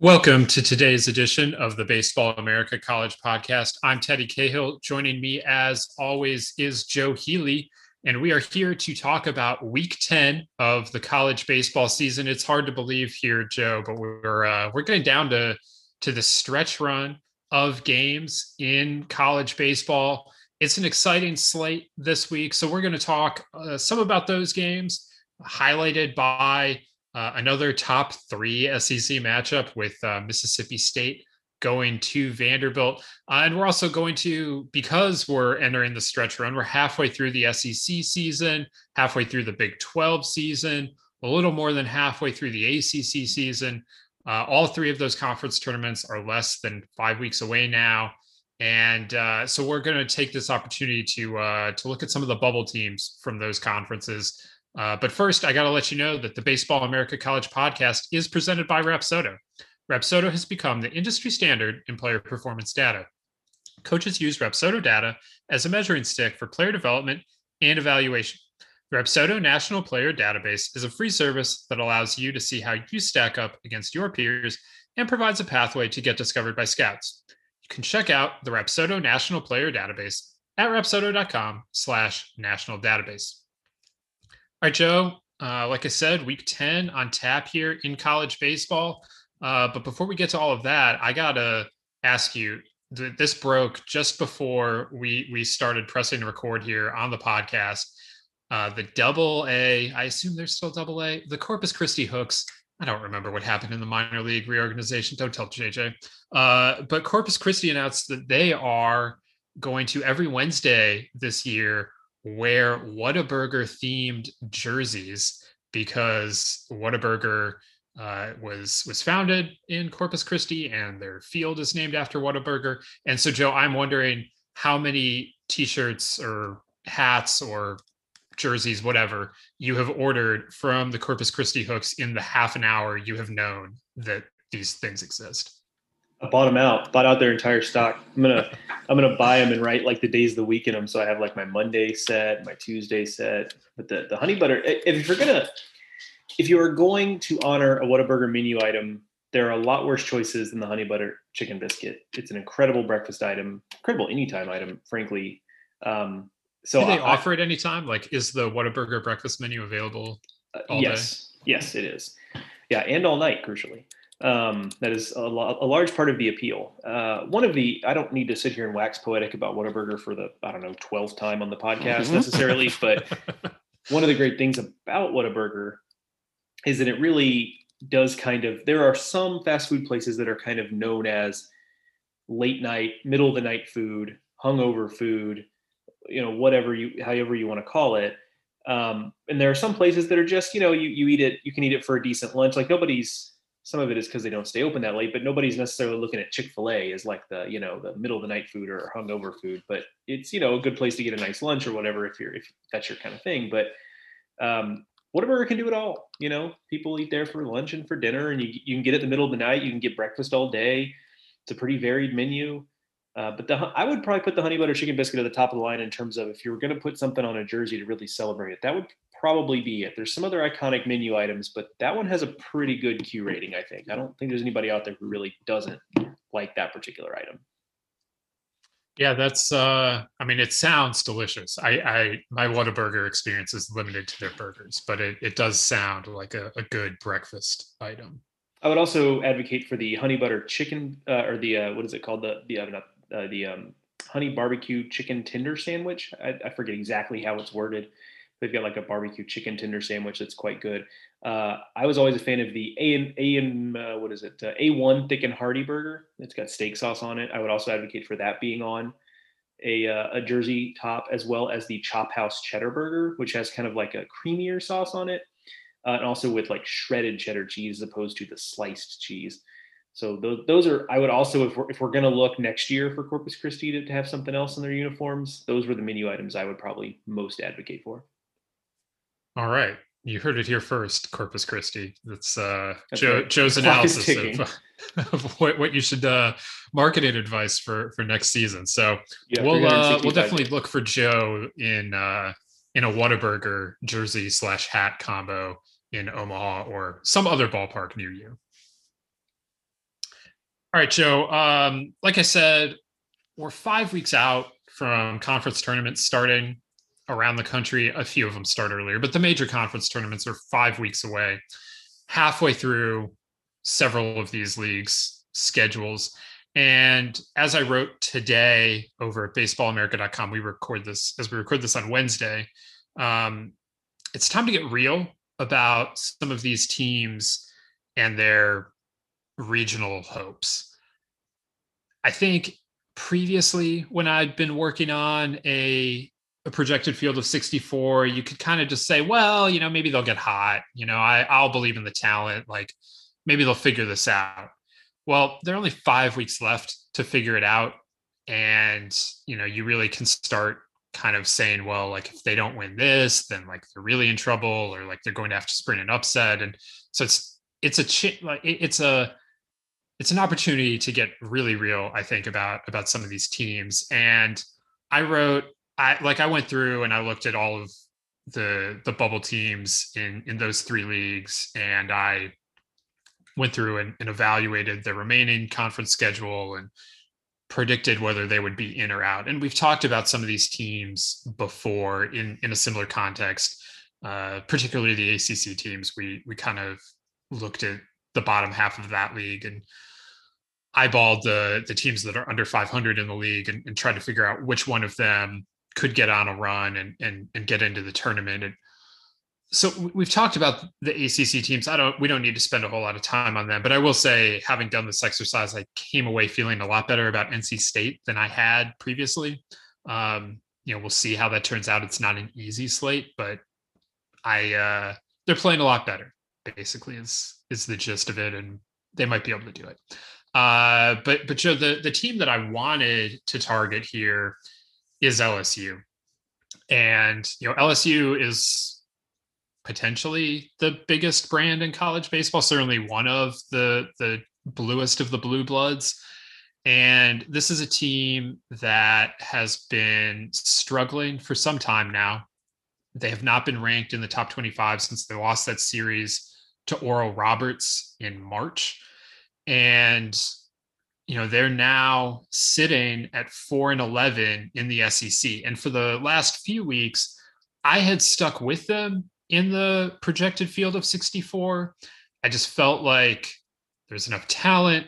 Welcome to today's edition of the Baseball America College Podcast. I'm Teddy Cahill. Joining me, as always, is Joe Healy, and we are here to talk about Week 10 of the college baseball season. It's hard to believe here, Joe, but we're uh, we're getting down to to the stretch run of games in college baseball. It's an exciting slate this week, so we're going to talk uh, some about those games, highlighted by uh, another top three SEC matchup with uh, Mississippi State going to Vanderbilt. Uh, and we're also going to, because we're entering the stretch run, we're halfway through the SEC season, halfway through the Big 12 season, a little more than halfway through the ACC season. Uh, all three of those conference tournaments are less than five weeks away now. And uh, so we're going to take this opportunity to to look at some of the bubble teams from those conferences uh, but first, I got to let you know that the Baseball America College podcast is presented by Rapsodo. Rapsodo has become the industry standard in player performance data. Coaches use Rapsodo data as a measuring stick for player development and evaluation. The Rapsodo National Player Database is a free service that allows you to see how you stack up against your peers and provides a pathway to get discovered by scouts. You can check out the Rapsodo National Player Database at rapsodo.com slash national database. All right, Joe. Uh, like I said, week 10 on tap here in college baseball. Uh, but before we get to all of that, I got to ask you this broke just before we, we started pressing record here on the podcast. Uh, the double A, I assume there's still double A, the Corpus Christi Hooks. I don't remember what happened in the minor league reorganization. Don't tell JJ. Uh, but Corpus Christi announced that they are going to every Wednesday this year wear Whataburger themed jerseys because Whataburger uh, was was founded in Corpus Christi and their field is named after Whataburger. And so, Joe, I'm wondering how many T-shirts or hats or jerseys, whatever, you have ordered from the Corpus Christi hooks in the half an hour you have known that these things exist. I bought them out, bought out their entire stock. I'm gonna I'm gonna buy them and write like the days of the week in them. So I have like my Monday set, my Tuesday set. But the the honey butter, if you're gonna if you are going to honor a Whataburger menu item, there are a lot worse choices than the honey butter chicken biscuit. It's an incredible breakfast item, incredible anytime item, frankly. Um, so do they I, offer it anytime? Like, is the Whataburger breakfast menu available? Yes, day? yes, it is. Yeah, and all night, crucially. Um, that is a, lo- a, large part of the appeal. Uh, one of the, I don't need to sit here and wax poetic about Whataburger for the, I don't know, 12th time on the podcast mm-hmm. necessarily, but one of the great things about Whataburger is that it really does kind of, there are some fast food places that are kind of known as late night, middle of the night food, hungover food, you know, whatever you, however you want to call it. Um, and there are some places that are just, you know, you, you eat it, you can eat it for a decent lunch. Like nobody's, some of it is because they don't stay open that late, but nobody's necessarily looking at Chick Fil A as like the you know the middle of the night food or hungover food. But it's you know a good place to get a nice lunch or whatever if you're if that's your kind of thing. But um, Whataburger can do it all. You know, people eat there for lunch and for dinner, and you you can get it the middle of the night. You can get breakfast all day. It's a pretty varied menu. Uh, but the I would probably put the honey butter chicken biscuit at the top of the line in terms of if you were going to put something on a jersey to really celebrate it. That would probably be it. There's some other iconic menu items, but that one has a pretty good Q rating, I think. I don't think there's anybody out there who really doesn't like that particular item. Yeah, that's uh I mean it sounds delicious. I I my Whataburger experience is limited to their burgers, but it, it does sound like a, a good breakfast item. I would also advocate for the honey butter chicken uh, or the uh, what is it called the the uh, uh, the um, honey barbecue chicken tender sandwich. I, I, forget exactly how it's worded. They've got like a barbecue chicken tender sandwich that's quite good. Uh, I was always a fan of the A and A and uh, what is it? Uh, A one thick and hearty burger. It's got steak sauce on it. I would also advocate for that being on a uh, a Jersey top as well as the Chop House cheddar burger, which has kind of like a creamier sauce on it, uh, and also with like shredded cheddar cheese as opposed to the sliced cheese. So those those are I would also if we're if we're gonna look next year for Corpus Christi to, to have something else in their uniforms, those were the menu items I would probably most advocate for. All right. You heard it here first, Corpus Christi. That's uh, That's Joe, right. Joe's analysis of, of, what, what you should uh, marketing advice for for next season. So yeah, we'll uh, we'll definitely look for Joe in uh, in a Whataburger jersey slash hat combo in Omaha or some other ballpark near you. All right, Joe. Um, like I said, we're five weeks out from conference tournaments starting around the country. A few of them start earlier, but the major conference tournaments are five weeks away. Halfway through several of these leagues' schedules. And as I wrote today over at baseballamerica.com, we record this as we record this on Wednesday. Um, it's time to get real about some of these teams and their regional hopes. I think previously, when I'd been working on a a projected field of 64, you could kind of just say, well, you know, maybe they'll get hot. You know, I, I'll believe in the talent. Like maybe they'll figure this out. Well, there are only five weeks left to figure it out. And, you know, you really can start kind of saying, well, like if they don't win this, then like they're really in trouble or like they're going to have to sprint an upset. And so it's, it's a, like it's a, it's an opportunity to get really real, I think, about, about some of these teams. And I wrote I like I went through and I looked at all of the the bubble teams in in those three leagues and I went through and, and evaluated the remaining conference schedule and predicted whether they would be in or out. And we've talked about some of these teams before in in a similar context, uh, particularly the ACC teams. We we kind of looked at the bottom half of that league and eyeballed the the teams that are under 500 in the league and, and tried to figure out which one of them could get on a run and and and get into the tournament. And so we've talked about the ACC teams. I don't we don't need to spend a whole lot of time on them, but I will say, having done this exercise, I came away feeling a lot better about NC State than I had previously. Um, you know, we'll see how that turns out. It's not an easy slate, but I uh, they're playing a lot better. Basically, is is the gist of it, and they might be able to do it. Uh, but but Joe, the the team that I wanted to target here is LSU. And, you know, LSU is potentially the biggest brand in college baseball, certainly one of the the bluest of the blue bloods. And this is a team that has been struggling for some time now. They have not been ranked in the top 25 since they lost that series to Oral Roberts in March. And you know they're now sitting at 4 and 11 in the SEC and for the last few weeks I had stuck with them in the projected field of 64 I just felt like there's enough talent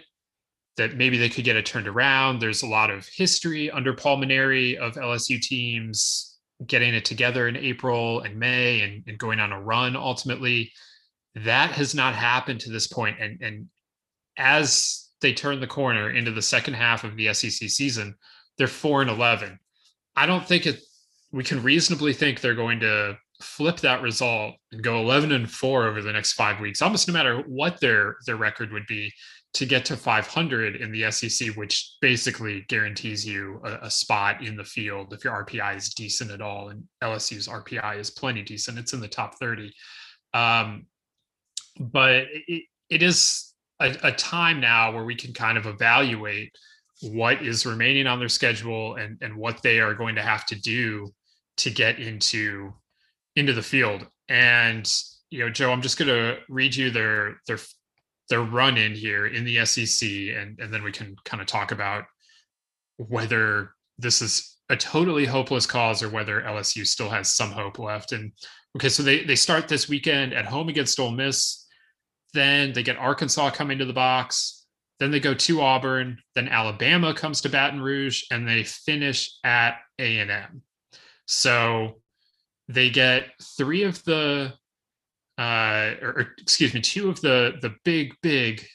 that maybe they could get it turned around. There's a lot of history under Paul of LSU teams getting it together in April and May and, and going on a run ultimately. That has not happened to this point. And and as they turn the corner into the second half of the SEC season, they're four and eleven. I don't think it. We can reasonably think they're going to flip that result and go 11 and 4 over the next five weeks almost no matter what their their record would be to get to 500 in the sec which basically guarantees you a, a, spot in the field if your rpi is decent at all and lsu's rpi is plenty decent it's in the top 30 um, but it, it is a, a time now where we can kind of evaluate what is remaining on their schedule and and what they are going to have to do to get into into the field and you know joe i'm just going to read you their their their run in here in the sec and and then we can kind of talk about whether this is a totally hopeless cause or whether LSU still has some hope left. And okay, so they they start this weekend at home against Ole Miss. Then they get Arkansas coming to the box. Then they go to Auburn. Then Alabama comes to Baton Rouge, and they finish at A and M. So they get three of the, uh, or, or excuse me, two of the the big big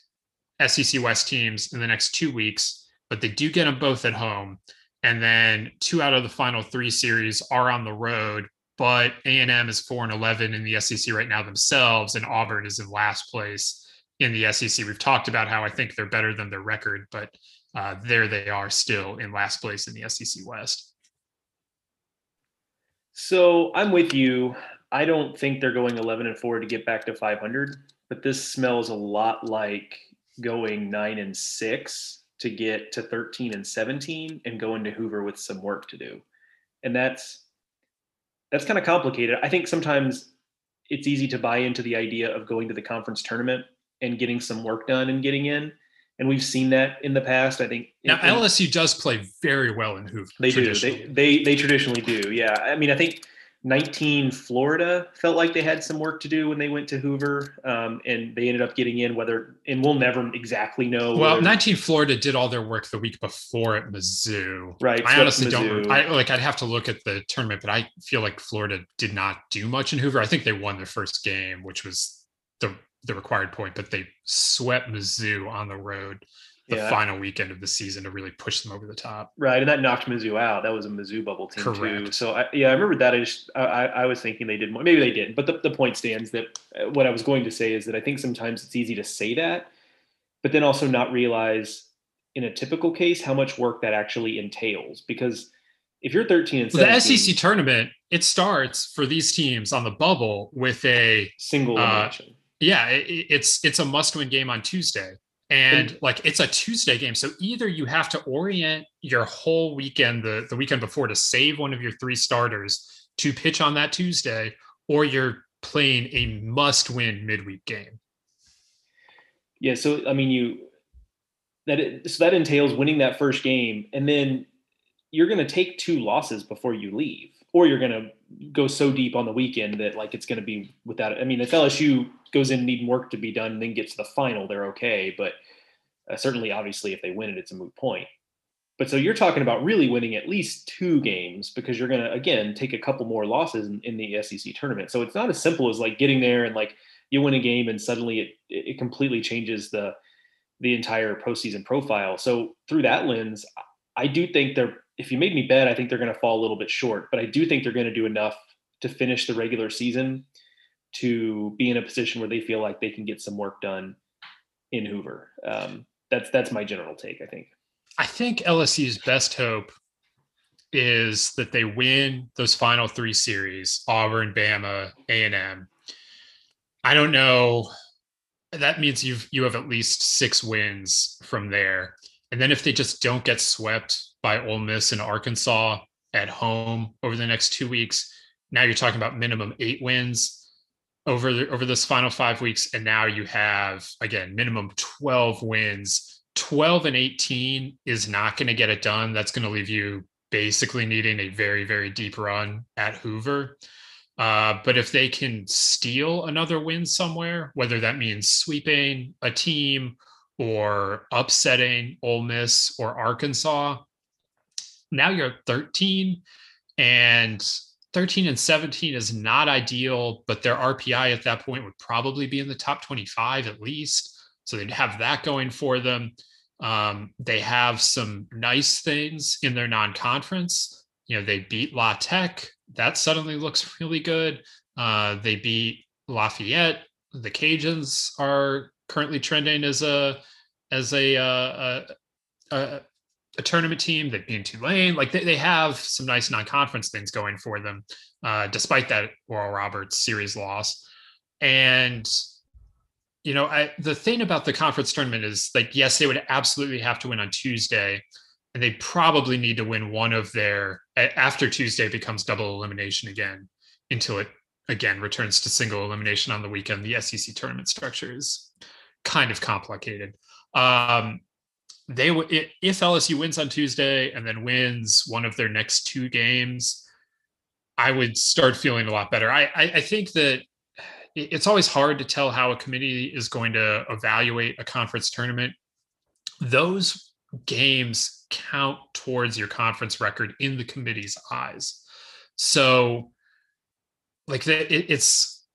SEC West teams in the next two weeks, but they do get them both at home. And then two out of the final three series are on the road, but A&M is 4 and 11 in the SEC right now themselves, and Auburn is in last place in the SEC. We've talked about how I think they're better than their record, but uh, there they are still in last place in the SEC West. So I'm with you. I don't think they're going 11 and 4 to get back to 500, but this smells a lot like going 9 and 6 to get to 13 and 17 and go into Hoover with some work to do. And that's that's kind of complicated. I think sometimes it's easy to buy into the idea of going to the conference tournament and getting some work done and getting in. And we've seen that in the past. I think now in, LSU does play very well in Hoover. They do. They, they they traditionally do. Yeah. I mean, I think 19 Florida felt like they had some work to do when they went to Hoover, um, and they ended up getting in. Whether and we'll never exactly know. Well, 19 Florida did all their work the week before at Mizzou. Right. I honestly don't. I like. I'd have to look at the tournament, but I feel like Florida did not do much in Hoover. I think they won their first game, which was the the required point, but they swept Mizzou on the road the yeah. final weekend of the season to really push them over the top. Right, and that knocked Mizzou out. That was a Mizzou bubble team Correct. too. So I, yeah, I remember that. I just I, I was thinking they did more. Maybe they didn't, but the, the point stands that uh, what I was going to say is that I think sometimes it's easy to say that, but then also not realize in a typical case how much work that actually entails. Because if you're 13 and 17, the SEC tournament, it starts for these teams on the bubble with a single. Uh, yeah, it, it's it's a must-win game on Tuesday and like it's a Tuesday game. So either you have to orient your whole weekend, the, the weekend before, to save one of your three starters to pitch on that Tuesday, or you're playing a must win midweek game. Yeah. So, I mean, you, that, it, so that entails winning that first game, and then you're going to take two losses before you leave, or you're going to go so deep on the weekend that like it's going to be without. I mean, if LSU goes in needing work to be done and then gets to the final, they're okay. But uh, certainly, obviously, if they win it, it's a moot point. But so you're talking about really winning at least two games because you're going to, again, take a couple more losses in, in, the SEC tournament. So it's not as simple as like getting there and like you win a game and suddenly it, it completely changes the, the entire postseason profile. So through that lens, I do think they're, if you made me bet, I think they're going to fall a little bit short, but I do think they're going to do enough to finish the regular season to be in a position where they feel like they can get some work done in Hoover. Um, that's that's my general take. I think. I think LSU's best hope is that they win those final three series: Auburn, Bama, A and M. I don't know. That means you've you have at least six wins from there, and then if they just don't get swept by Ole Miss and Arkansas at home over the next two weeks, now you're talking about minimum eight wins over the, over this final five weeks, and now you have again minimum twelve wins. Twelve and eighteen is not going to get it done. That's going to leave you basically needing a very very deep run at Hoover. Uh, but if they can steal another win somewhere, whether that means sweeping a team or upsetting Ole Miss or Arkansas, now you're 13 and 13 and 17 is not ideal, but their RPI at that point would probably be in the top 25 at least. So they'd have that going for them. Um, they have some nice things in their non conference. You know, they beat La Tech. That suddenly looks really good. Uh, they beat Lafayette. The Cajuns are currently trending as a as a, uh, a, a a tournament team. They've been Tulane. Like they, they have some nice non-conference things going for them, uh, despite that Oral Roberts series loss. And you know, I, the thing about the conference tournament is like, yes, they would absolutely have to win on Tuesday, and they probably need to win one of their after Tuesday becomes double elimination again until it again returns to single elimination on the weekend. The SEC tournament structure is kind of complicated. Um, they would if LSU wins on Tuesday and then wins one of their next two games, I would start feeling a lot better. I, I, I think that it's always hard to tell how a committee is going to evaluate a conference tournament. Those games count towards your conference record in the committee's eyes. So, like, it, it's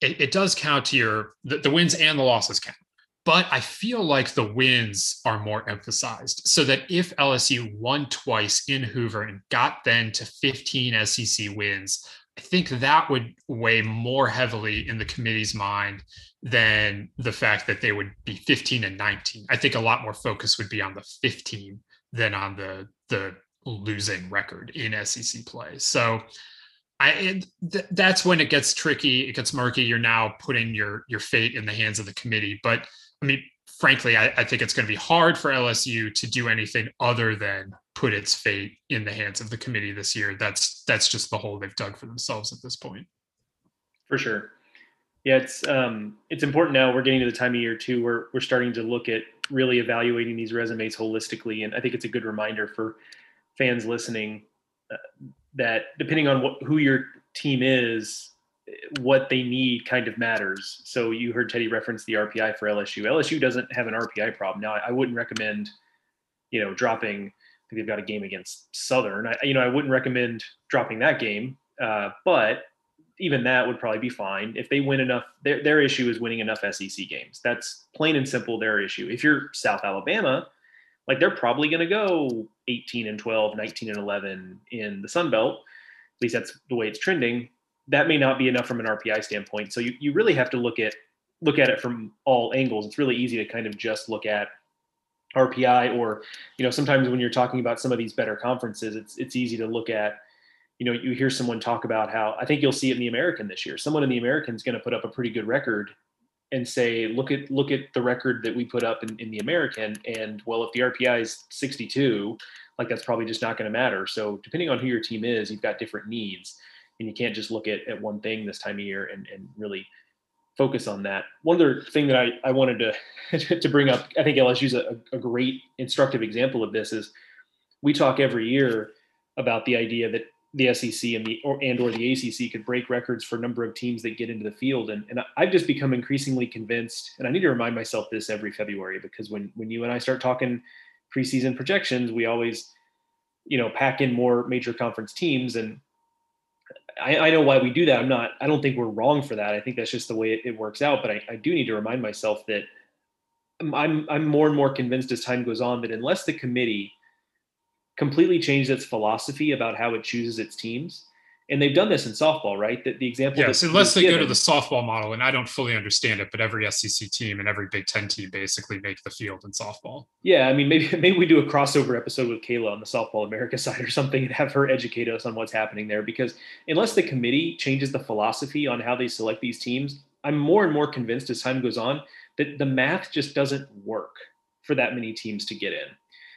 it, it, does count to your the, the wins and the losses count but I feel like the wins are more emphasized. So that if LSU won twice in Hoover and got then to 15 SEC wins, I think that would weigh more heavily in the committee's mind than the fact that they would be 15 and 19. I think a lot more focus would be on the 15 than on the the losing record in SEC play. So I th- that's when it gets tricky, it gets murky. You're now putting your your fate in the hands of the committee, but I mean, frankly, I, I think it's going to be hard for LSU to do anything other than put its fate in the hands of the committee this year. That's that's just the hole they've dug for themselves at this point. For sure. Yeah, it's um, it's important now. We're getting to the time of year too where we're starting to look at really evaluating these resumes holistically, and I think it's a good reminder for fans listening uh, that depending on what who your team is, what they need kind of matters. So you heard Teddy reference the RPI for LSU. LSU doesn't have an RPI problem. Now I wouldn't recommend, you know, dropping. They've got a game against Southern. I, you know, I wouldn't recommend dropping that game. Uh, but even that would probably be fine if they win enough. Their their issue is winning enough SEC games. That's plain and simple their issue. If you're South Alabama, like they're probably going to go 18 and 12, 19 and 11 in the Sun Belt. At least that's the way it's trending that may not be enough from an RPI standpoint. So you, you really have to look at look at it from all angles. It's really easy to kind of just look at RPI or, you know, sometimes when you're talking about some of these better conferences, it's it's easy to look at, you know, you hear someone talk about how I think you'll see it in the American this year. Someone in the American is going to put up a pretty good record and say, look at look at the record that we put up in, in the American. And well, if the RPI is 62, like that's probably just not going to matter. So depending on who your team is, you've got different needs and you can't just look at, at one thing this time of year and, and really focus on that. One other thing that I, I wanted to to bring up, I think LSU is a, a great instructive example of this is we talk every year about the idea that the SEC and the or, and or the ACC could break records for number of teams that get into the field, and and I've just become increasingly convinced. And I need to remind myself this every February because when when you and I start talking preseason projections, we always you know pack in more major conference teams, and I, I, know why we do that. I'm not, I don't think we're wrong for that. I think that's just the way it, it works out. But I, I, do need to remind myself that I'm, I'm more and more convinced as time goes on that unless the committee completely changes its philosophy about how it chooses its teams, and they've done this in softball, right? That the example. Yes, unless they given, go to the softball model, and I don't fully understand it, but every SEC team and every Big Ten team basically make the field in softball. Yeah, I mean, maybe maybe we do a crossover episode with Kayla on the softball America side or something, and have her educate us on what's happening there. Because unless the committee changes the philosophy on how they select these teams, I'm more and more convinced as time goes on that the math just doesn't work for that many teams to get in.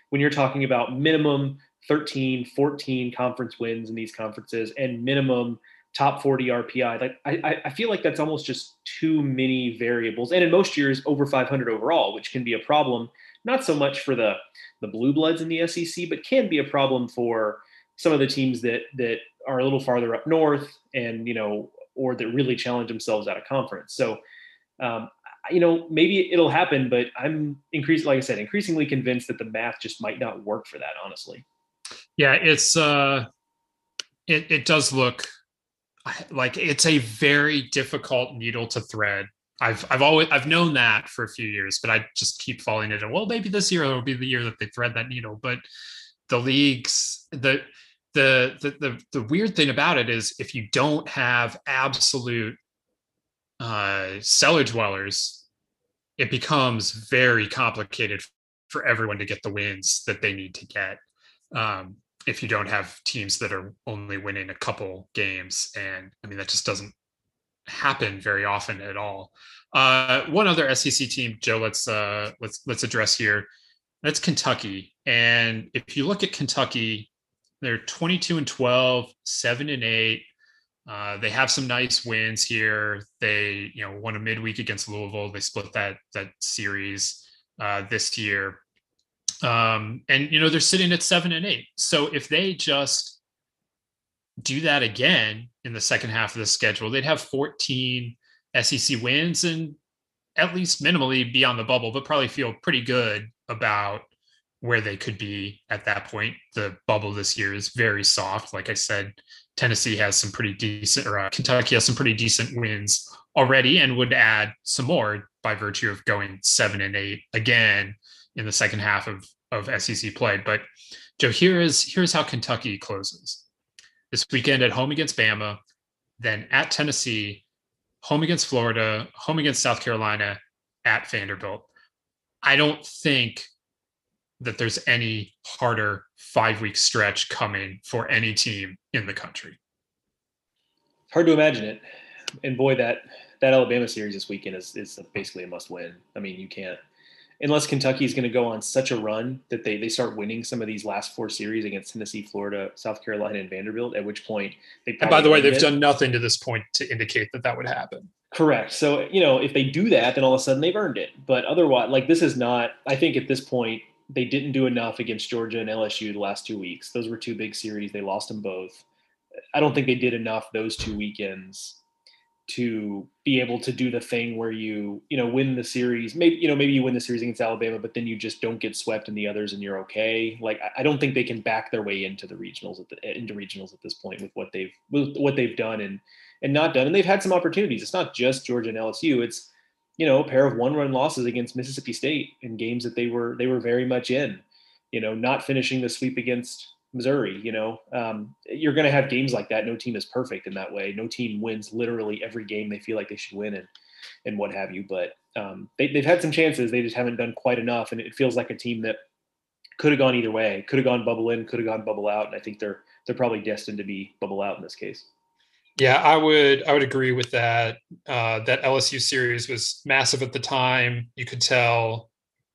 When you're talking about minimum 13, 14 conference wins in these conferences and minimum top 40 RPI. Like I, I feel like that's almost just too many variables. And in most years, over 500 overall, which can be a problem, not so much for the the blue bloods in the SEC, but can be a problem for some of the teams that that are a little farther up north and you know, or that really challenge themselves at a conference. So um, you know, maybe it'll happen, but I'm increased, like I said, increasingly convinced that the math just might not work for that, honestly. Yeah, it's uh it it does look like it's a very difficult needle to thread. I've I've always I've known that for a few years, but I just keep falling into well, maybe this year will be the year that they thread that needle. But the leagues, the the the the, the weird thing about it is if you don't have absolute uh cellar dwellers, it becomes very complicated for everyone to get the wins that they need to get. Um, if you don't have teams that are only winning a couple games. And I mean, that just doesn't happen very often at all. Uh, one other SEC team, Joe, let's uh, let's let's address here. That's Kentucky. And if you look at Kentucky, they're 22 and 12, 7 and 8. Uh, they have some nice wins here. They, you know, won a midweek against Louisville. They split that that series uh, this year. Um, and you know they're sitting at seven and eight. So if they just do that again in the second half of the schedule, they'd have 14 SEC wins and at least minimally be on the bubble, but probably feel pretty good about where they could be at that point. The bubble this year is very soft. Like I said, Tennessee has some pretty decent, or uh, Kentucky has some pretty decent wins already, and would add some more by virtue of going seven and eight again in the second half of of SEC play. But Joe, here is here's how Kentucky closes this weekend at home against Bama, then at Tennessee, home against Florida, home against South Carolina, at Vanderbilt. I don't think that there's any harder five week stretch coming for any team in the country. It's Hard to imagine it. And boy, that that Alabama series this weekend is, is basically a must win. I mean, you can't unless Kentucky is going to go on such a run that they they start winning some of these last four series against Tennessee, Florida, South Carolina, and Vanderbilt. At which point they. And by the way, they've it. done nothing to this point to indicate that that would happen. Correct. So you know, if they do that, then all of a sudden they've earned it. But otherwise, like this is not. I think at this point they didn't do enough against Georgia and LSU the last two weeks. Those were two big series. They lost them both. I don't think they did enough those two weekends to be able to do the thing where you you know win the series. Maybe you know maybe you win the series against alabama but then you just don't get swept in the others and you're okay. Like i don't think they can back their way into the regionals at the eh, into regionals at this point with what they've with what they've done and and not done. And they've had some opportunities. It's not just georgia and lsu it's you know a pair of one run losses against mississippi state in games that they were they were very much in you know not finishing the sweep against Missouri. You know, um, you're going to have games like that. No team is perfect in that way. No team wins literally every game they feel like they should win and and what have you. But um, they, they've had some chances. They just haven't done quite enough. And it feels like a team that could have gone either way. Could have gone bubble in. Could have gone bubble out. And I think they're they're probably destined to be bubble out in this case. Yeah, I would I would agree with that. Uh, that LSU series was massive at the time. You could tell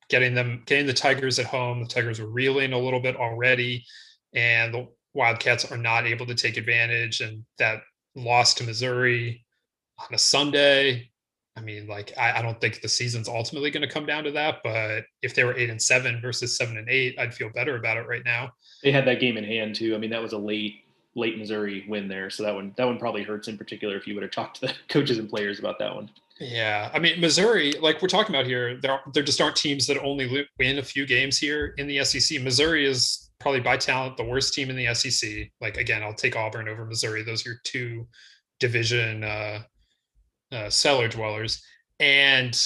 getting them getting the Tigers at home. The Tigers were reeling a little bit already and the Wildcats are not able to take advantage. And that loss to Missouri on a Sunday. I mean, like, I, I don't think the season's ultimately going to come down to that. But if they were eight and seven versus seven and eight, I'd feel better about it right now. They had that game in hand too. I mean, that was a late, late Missouri win there. So that one, that one probably hurts in particular if you would have talked to the coaches and players about that one. Yeah, I mean Missouri, like we're talking about here, there there just aren't teams that only win a few games here in the SEC. Missouri is probably by talent the worst team in the SEC. Like again, I'll take Auburn over Missouri. Those are two division uh, uh, cellar dwellers, and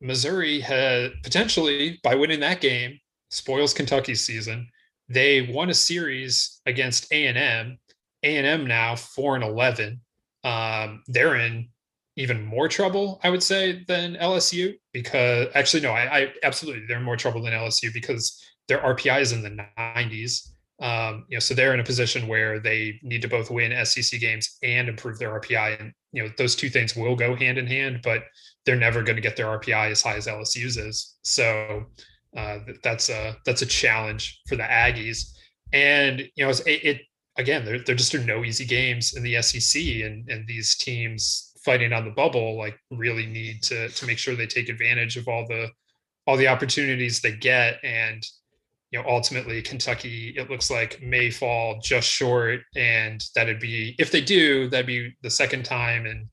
Missouri had potentially by winning that game spoils Kentucky's season. They won a series against A and M. A and M now four and eleven. Um, they're in even more trouble, I would say, than LSU because actually no, I, I absolutely they're in more trouble than LSU because their RPI is in the 90s. Um, you know, so they're in a position where they need to both win SEC games and improve their RPI, and you know those two things will go hand in hand, but they're never going to get their RPI as high as LSU's is. So uh, that's a that's a challenge for the Aggies, and you know it, it again there there just no easy games in the SEC, and and these teams fighting on the bubble like really need to to make sure they take advantage of all the all the opportunities they get and you know, ultimately Kentucky, it looks like may fall just short, and that'd be if they do, that'd be the second time in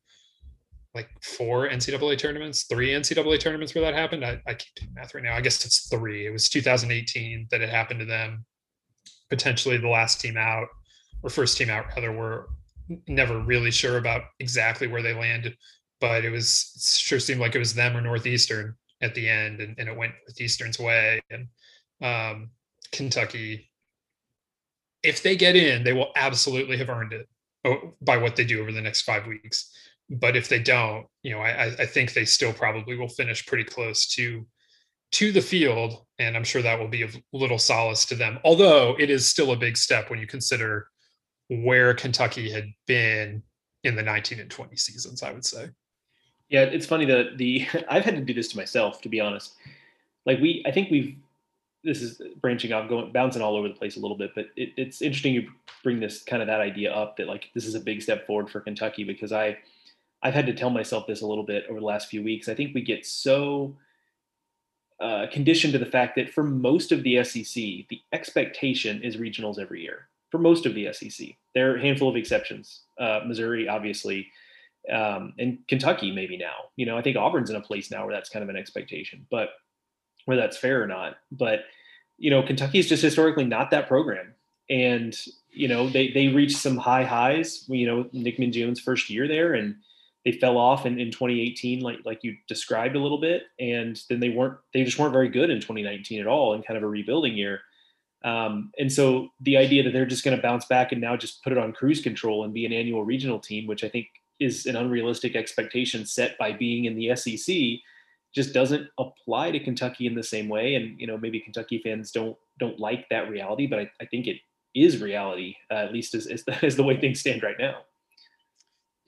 like four NCAA tournaments, three NCAA tournaments where that happened. I, I keep doing math right now. I guess it's three. It was 2018 that it happened to them. Potentially the last team out, or first team out rather, were never really sure about exactly where they landed, but it was it sure seemed like it was them or Northeastern at the end, and, and it went Northeastern's way. And um, Kentucky, if they get in, they will absolutely have earned it oh, by what they do over the next five weeks. But if they don't, you know, I, I think they still probably will finish pretty close to to the field, and I'm sure that will be of little solace to them. Although it is still a big step when you consider where Kentucky had been in the 19 and 20 seasons, I would say. Yeah, it's funny that the I've had to do this to myself, to be honest. Like we, I think we've this is branching off, going bouncing all over the place a little bit, but it, it's interesting you bring this kind of that idea up that like this is a big step forward for Kentucky because I I've had to tell myself this a little bit over the last few weeks. I think we get so uh, conditioned to the fact that for most of the SEC, the expectation is regionals every year. For most of the SEC, there are a handful of exceptions. Uh, Missouri, obviously, um, and Kentucky, maybe now. You know, I think Auburn's in a place now where that's kind of an expectation, but whether that's fair or not. But you know, Kentucky is just historically not that program, and you know they they reached some high highs. You know, Nick Mingione's first year there, and they fell off in, in 2018, like like you described a little bit, and then they weren't they just weren't very good in 2019 at all, in kind of a rebuilding year. Um, and so the idea that they're just going to bounce back and now just put it on cruise control and be an annual regional team, which I think is an unrealistic expectation set by being in the SEC, just doesn't apply to Kentucky in the same way. And you know maybe Kentucky fans don't don't like that reality, but I, I think it is reality, uh, at least as, as the, as the way things stand right now.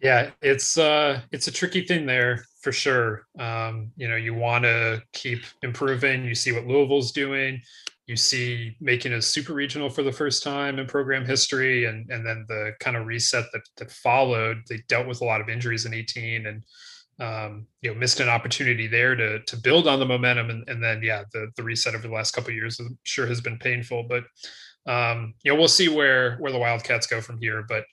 Yeah, it's uh it's a tricky thing there for sure. Um, you know, you want to keep improving. You see what Louisville's doing. You see making a super regional for the first time in program history, and and then the kind of reset that that followed. They dealt with a lot of injuries in 18, and um, you know missed an opportunity there to to build on the momentum, and, and then yeah, the the reset over the last couple years I'm sure has been painful, but um, you know we'll see where where the Wildcats go from here. But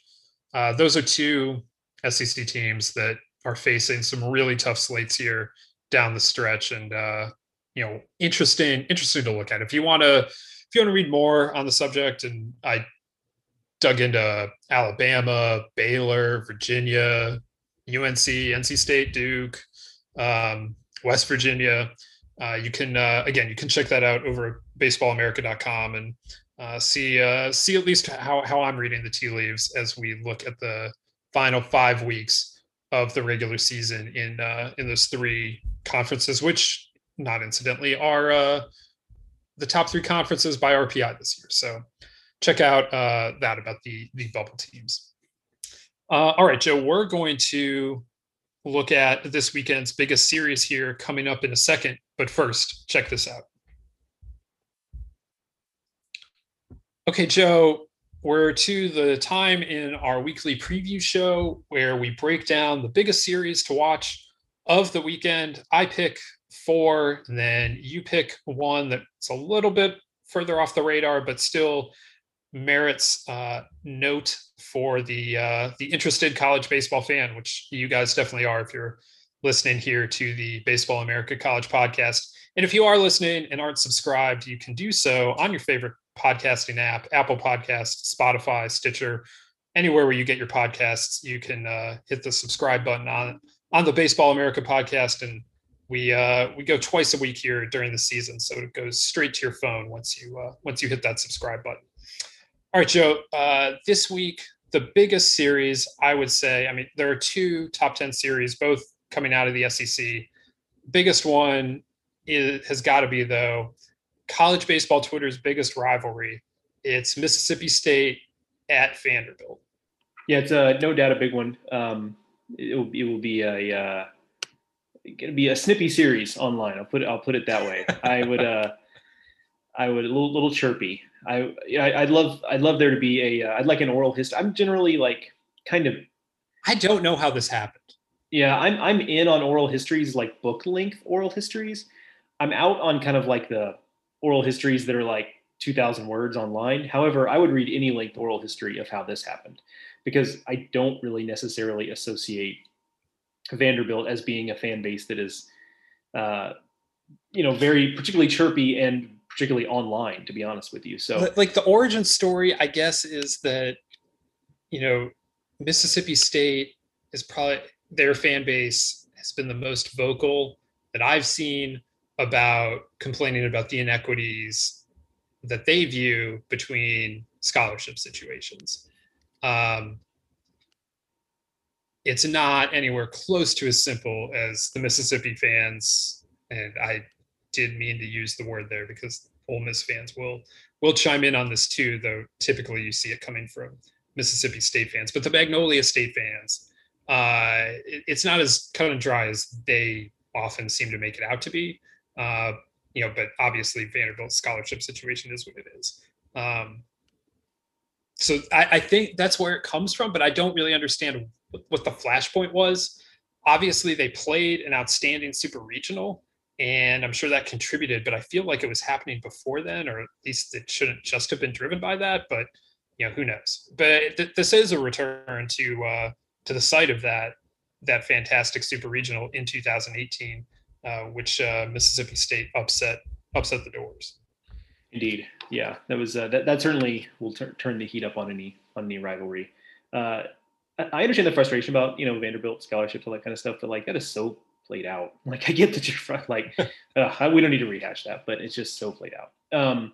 uh, those are two SEC teams that are facing some really tough slates here down the stretch, and uh, you know, interesting, interesting to look at. If you want to, if you want to read more on the subject, and I dug into Alabama, Baylor, Virginia, UNC, NC State, Duke, um, West Virginia. Uh, you can uh, again, you can check that out over at baseballamerica.com and uh, see uh, see at least how how I'm reading the tea leaves as we look at the final five weeks of the regular season in uh, in those three conferences, which not incidentally are uh, the top three conferences by RPI this year. So check out that about the the bubble teams. Uh, all right, Joe, we're going to look at this weekend's biggest series here coming up in a second. But first, check this out. Okay, Joe, we're to the time in our weekly preview show where we break down the biggest series to watch of the weekend. I pick four, and then you pick one that's a little bit further off the radar, but still merits uh, note for the uh, the interested college baseball fan, which you guys definitely are if you're listening here to the Baseball America College Podcast. And if you are listening and aren't subscribed, you can do so on your favorite podcasting app, Apple Podcast, Spotify, Stitcher, anywhere where you get your podcasts. You can uh, hit the subscribe button on on the Baseball America podcast, and we uh, we go twice a week here during the season, so it goes straight to your phone once you uh, once you hit that subscribe button. All right, Joe. Uh, this week, the biggest series, I would say. I mean, there are two top ten series, both coming out of the SEC. Biggest one is, has got to be though college baseball Twitter's biggest rivalry. It's Mississippi State at Vanderbilt. Yeah, it's uh, no doubt a big one. Um, it will it will be a uh, to be a snippy series online. I'll put it I'll put it that way. I would uh, I would a little little chirpy. I, I would love I'd love there to be a uh, I'd like an oral history. I'm generally like kind of. I don't know how this happened. Yeah, I'm I'm in on oral histories like book length oral histories. I'm out on kind of like the oral histories that are like 2000 words online. However, I would read any length oral history of how this happened because I don't really necessarily associate Vanderbilt as being a fan base that is, uh, you know, very particularly chirpy and particularly online, to be honest with you. So, like the origin story, I guess, is that, you know, Mississippi State is probably their fan base has been the most vocal that I've seen about complaining about the inequities that they view between scholarship situations. Um, it's not anywhere close to as simple as the Mississippi fans, and I did mean to use the word there because Ole Miss fans will will chime in on this too. Though typically you see it coming from Mississippi State fans, but the Magnolia State fans, uh, it, it's not as cut and dry as they often seem to make it out to be. Uh, you know, but obviously Vanderbilt's scholarship situation is what it is. Um, so I, I, think that's where it comes from, but I don't really understand what, what the flashpoint was. Obviously, they played an outstanding super regional, and I'm sure that contributed. But I feel like it was happening before then, or at least it shouldn't just have been driven by that. But you know, who knows? But th- this is a return to uh, to the site of that that fantastic super regional in 2018, uh, which uh, Mississippi State upset upset the Dores. Indeed, yeah, that was uh, that. That certainly will tur- turn the heat up on any on any rivalry. Uh, I understand the frustration about you know Vanderbilt scholarships all that kind of stuff, but like that is so played out. Like I get that you're like uh, we don't need to rehash that, but it's just so played out. Um,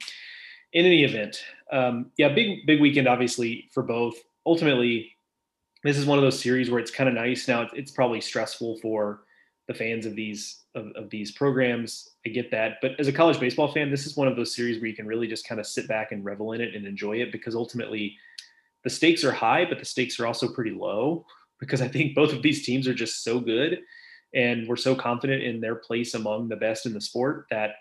in any event, um, yeah, big big weekend obviously for both. Ultimately, this is one of those series where it's kind of nice. Now it's, it's probably stressful for the fans of these of, of, these programs. I get that, but as a college baseball fan, this is one of those series where you can really just kind of sit back and revel in it and enjoy it because ultimately the stakes are high, but the stakes are also pretty low because I think both of these teams are just so good and we're so confident in their place among the best in the sport that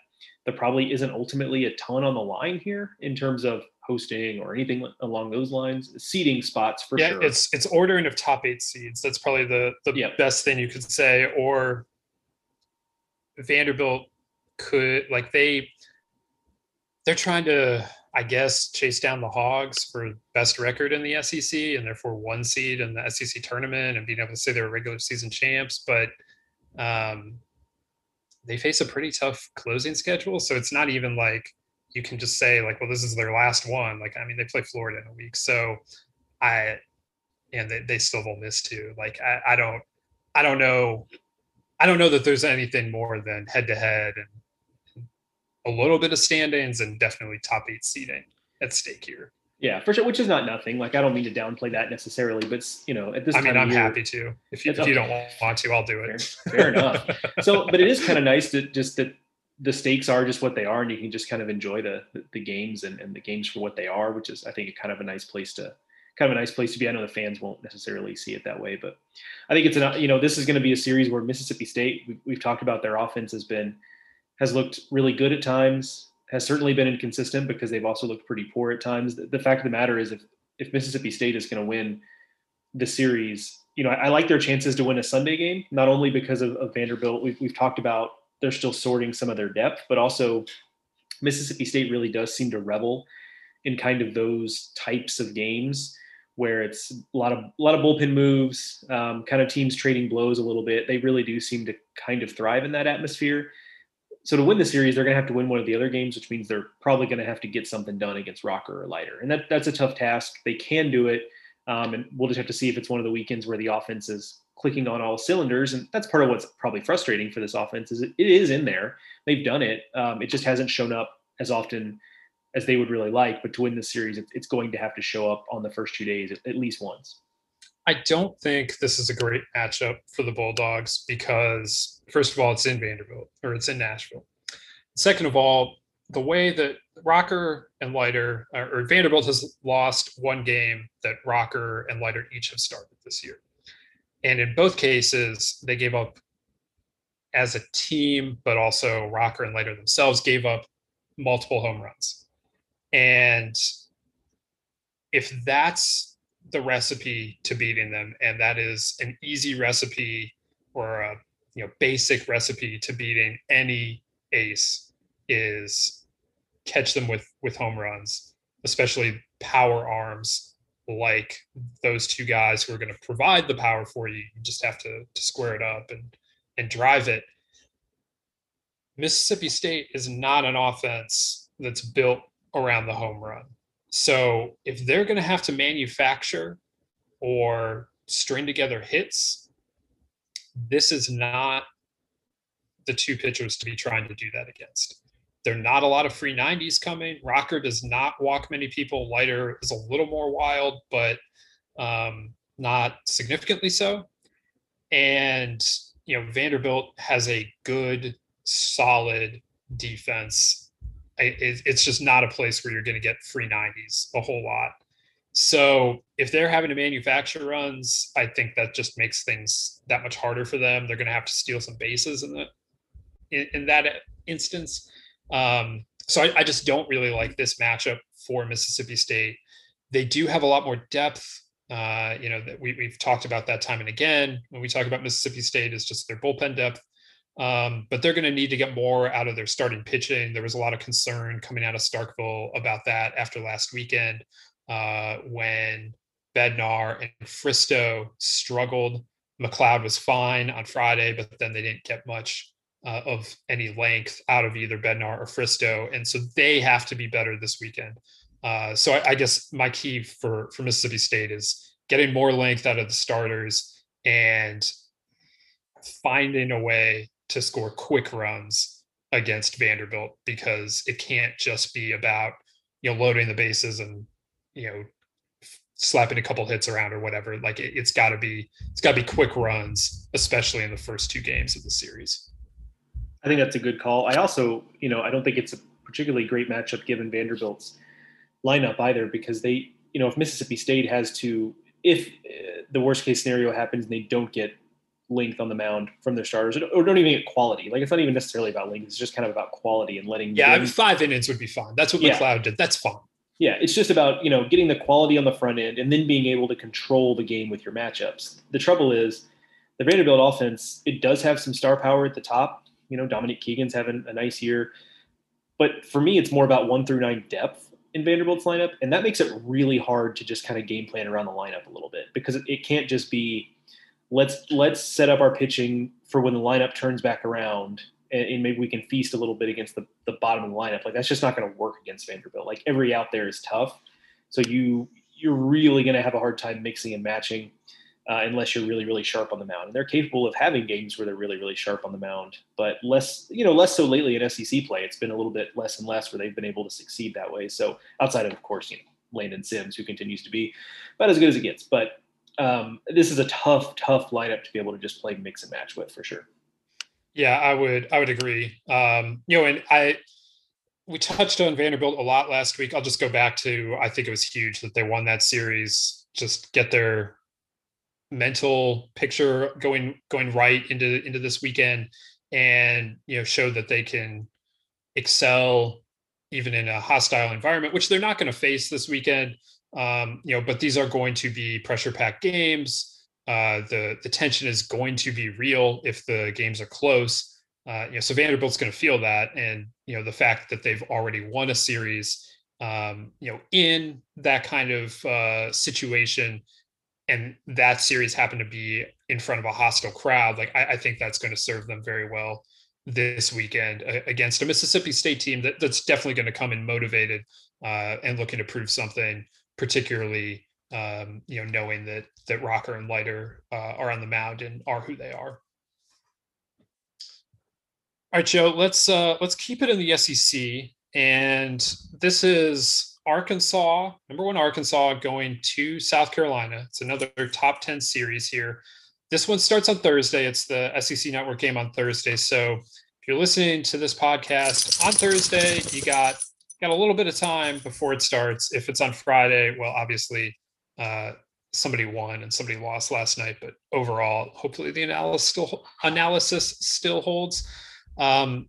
there probably isn't ultimately a ton on the line here in terms of hosting or anything along those lines. Seeding spots for sure. yeah, sure. it's it's ordering of top eight seeds. That's probably the the best thing you could say. Or Vanderbilt could like they they're trying to I guess chase down the Hogs for best record in the SEC and therefore one seed in the SEC tournament and being able to say they're regular season champs. But um, they face a pretty tough closing schedule, so it's not even like you can just say like, well, this is their last one. Like, I mean, they play Florida in a week, so I and they, they still will miss too. Like, I, I don't, I don't know, I don't know that there's anything more than head to head and a little bit of standings and definitely top eight seeding at stake here. Yeah, for sure. Which is not nothing. Like I don't mean to downplay that necessarily, but it's you know, at this. Point. I mean, I'm year, happy to. If you, if you don't want to, I'll do it. Fair, fair enough. So, but it is kind of nice to just that the stakes are just what they are, and you can just kind of enjoy the the, the games and, and the games for what they are, which is I think kind of a nice place to kind of a nice place to be. I know the fans won't necessarily see it that way, but I think it's an you know this is going to be a series where Mississippi State we, we've talked about their offense has been has looked really good at times has certainly been inconsistent because they've also looked pretty poor at times. The, the fact of the matter is, if if Mississippi State is going to win the series, you know, I, I, like their chances to win a Sunday game, not only because of, of Vanderbilt. We've we've talked about they're still sorting some of their depth, but also Mississippi State really does seem to revel in kind of those types of games where it's a lot of a lot of bullpen moves, um, kind of teams trading blows a little bit. They really do seem to kind of thrive in that atmosphere so to win the series, they're going to have to win one of the other games, which means they're probably going to have to get something done against Rocker or Leiter, and that that's a tough task. They can do it, um, and we'll just have to see if it's one of the weekends where the offense is clicking on all cylinders, and that's part of what's probably frustrating for this offense is it, it is in there. They've done it. Um, it just hasn't shown up as often as they would really like. But to win the series, it, it's going to have to show up on the first two days at, at least once. I don't think this is a great matchup for the Bulldogs because, first of all, it's in Vanderbilt or it's in Nashville. Second of all, the way that Rocker and Leiter uh, or Vanderbilt has lost one game that Rocker and Leiter each have started this year. And in both cases, they gave up as a team, but also Rocker and Leiter themselves gave up multiple home runs. And if that's the recipe to beating them, and that is an easy recipe or a you know basic recipe to beating any ace is catch them with with home runs, especially power arms like those two guys who are going to provide the power for you. You just have to to square it up and and drive it. Mississippi State is not an offense that's built around the home run. So if they're going to have to manufacture or string together hits, this is not the two pitchers to be trying to do that against. There are not a lot of free 90s coming. Rocker does not walk many people. Leiter is a little more wild, but um, not significantly so. And, you know, Vanderbilt has a good, solid defense it's just not a place where you're going to get free 90s a whole lot. So if they're having to manufacture runs, I think that just makes things that much harder for them. They're going to have to steal some bases in that in, in that instance. Um, so I, I, just don't really like this matchup for Mississippi State. They do have a lot more depth. Uh, you know, that we, we've talked about that time and again when we talk about Mississippi State is just their bullpen depth Um, but they're going to need to get more out of their starting pitching. There was a lot of concern coming out of Starkville about that after last weekend uh, when Bednar and Fristoe struggled. MacLeod was fine on Friday, but then they didn't get much uh, of any length out of either Bednar or Fristoe, and so they have to be better this weekend. Uh, so I, I, guess my key for for Mississippi State is getting more length out of the starters and finding a way to score quick runs against Vanderbilt because it can't just be about you know loading the bases and you know slapping a couple hits around or whatever. Like it, has got to be it's got to be quick runs, especially in the first two games of the series. I think that's a good call. I also, you know, I don't think it's a particularly great matchup given Vanderbilt's lineup either, because they, you know, if Mississippi State has to, if uh, the worst case scenario happens and they don't get length on the mound from their starters, or don't even get quality. Like it's not even necessarily about length; it's just kind of about quality and letting. Yeah, I mean, five innings would be fine. That's what yeah. Did. That's fine. Yeah, it's just about you know getting the quality on the front end and then being able to control the game with your matchups. The trouble is the Vanderbilt offense; it does have some star power at the top, you know, Dominic Keegan's having a nice year. But for me, it's more about one through nine depth in Vanderbilt's lineup. And that makes it really hard to just kind of game plan around the lineup a little bit because it, can't just be let's let's set up our pitching for when the lineup turns back around and, and maybe we can feast a little bit against the, the bottom of the lineup. Like that's just not going to work against Vanderbilt. Like every out there is tough. So you you're really going to have a hard time mixing and matching uh, unless you're really really sharp on the mound. And they're capable of having games where they're really really sharp on the mound, but less you know less so lately in SEC play. It's been a little bit less and less where they've been able to succeed that way. So outside of of course you know Landon Sims who continues to be about as good as it gets, but um, this is a tough tough lineup to be able to just play mix and match with for sure. Yeah, I would I would agree. Um, you know, and I we touched on Vanderbilt a lot last week. I'll just go back to I think it was huge that they won that series. Just get their mental picture going going right into into this weekend and you know show that they can excel even in a hostile environment which they're not going to face this weekend um, you know but these are going to be pressure packed games uh, the the tension is going to be real if the games are close. Uh, you know so vanderbilt's going to feel that and you know the fact that they've already won a series um, you know in that kind of uh, situation and that series happened to be in front of a hostile crowd, like I, I think that's going to serve them very well this weekend uh, against a Mississippi State team that, that's definitely going to come in motivated uh, and looking to prove something, particularly um, you know knowing that that Rocker and Leiter uh, are on the mound and are who they are. All right, Joe. Let's uh, let's keep it in the SEC, and this is Arkansas, number one Arkansas going to South Carolina. It's another top 10 series here. This one starts on Thursday. It's the SEC Network game on Thursday. So if you're listening to this podcast on Thursday, you got got a little bit of time before it starts. If it's on Friday, well, obviously uh, somebody won and somebody lost last night, but overall, hopefully the analysis still analysis still holds. Um,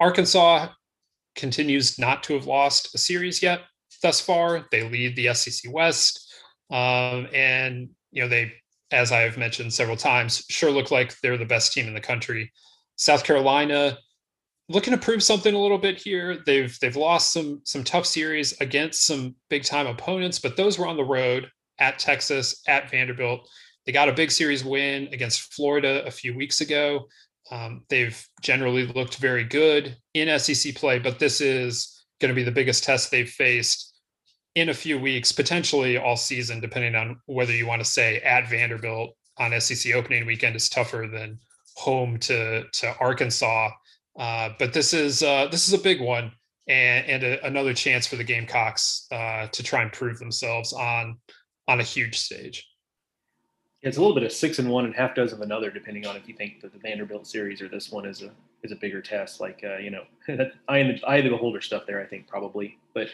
Arkansas continues not to have lost a series yet thus far. They lead the SEC West. Um, and, you know, they, as I have mentioned several times, sure look like they're the best team in the country. South Carolina looking to prove something a little bit here. They've they've lost some some tough series against some big time opponents, but those were on the road at Texas, at Vanderbilt. They got a big series win against Florida a few weeks ago. Um, they've generally looked very good in SEC play, but this is going to be the biggest test they've faced in a few weeks, potentially all season, depending on whether you want to say at Vanderbilt on SEC opening weekend is tougher than home to to Arkansas. Uh, but this is uh, this is a big one and, and a, another chance for the Gamecocks uh, to try and prove themselves on on a huge stage it's a little bit of six and one and half dozen of another, depending on if you think that the Vanderbilt series or this one is a is a bigger test. Like uh, you know, I am the eye the beholder stuff there. I think probably, but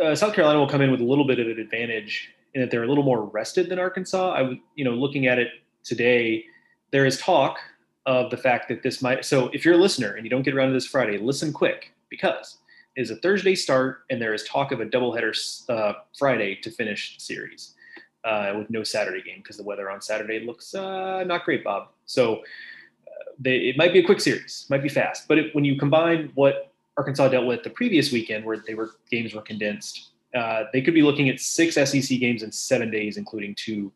uh, South Carolina will come in with a little bit of an advantage in that they're a little more rested than Arkansas. I would, you know, looking at it today, there is talk of the fact that this might. So if you're a listener and you don't get around to this Friday, listen quick because it is a Thursday start and there is talk of a doubleheader uh, Friday to finish the series uh, with no Saturday game because the weather on Saturday looks uh, not great, Bob. So uh, they, it might be a quick series, might be fast. But it, when you combine what Arkansas dealt with the previous weekend, where they were games were condensed, uh, they could be looking at six SEC games in seven days, including two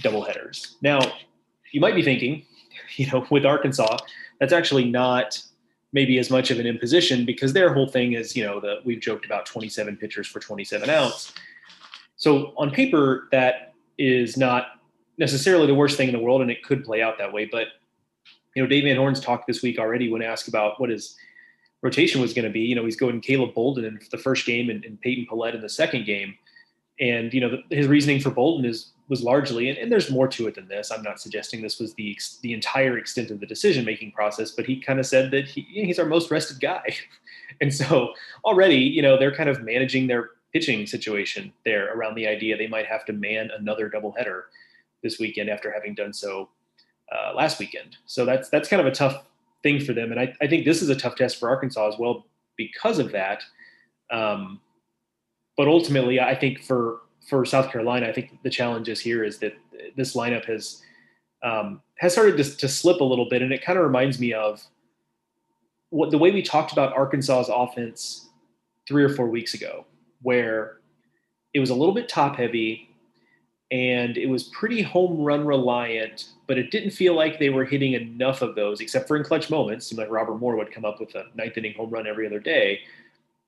doubleheaders. Now, you might be thinking, you know, with Arkansas, that's actually not maybe as much of an imposition because their whole thing is, you know, the we've joked about 27 pitchers for 27 outs. So on paper, that is not necessarily the worst thing in the world, and it could play out that way. But you know, Dave Van Horn's talked this week already when asked about what his rotation was going to be. You know, he's going Caleb Bolden in the first game and, and Peyton Pallette in the second game. And you know, the, his reasoning for Bolden is was largely, and, and, there's more to it than this. I'm not suggesting this was the the entire extent of the decision making process, but he kind of said that he, he's our most rested guy, and so already, you know, they're kind of managing their pitching situation there around the idea they might have to man another doubleheader this weekend after having done so uh, last weekend. So that's that's kind of a tough thing for them, and I, I think this is a tough test for Arkansas as well because of that. Um, but ultimately, I think for for South Carolina, I think the challenge is here is that this lineup has um, has started to, to slip a little bit, and it kind of reminds me of what the way we talked about Arkansas's offense three or four weeks ago, where it was a little bit top heavy and it was pretty home run reliant, but it didn't feel like they were hitting enough of those, except for in clutch moments. It seemed like Robert Moore would come up with a ninth inning home run every other day.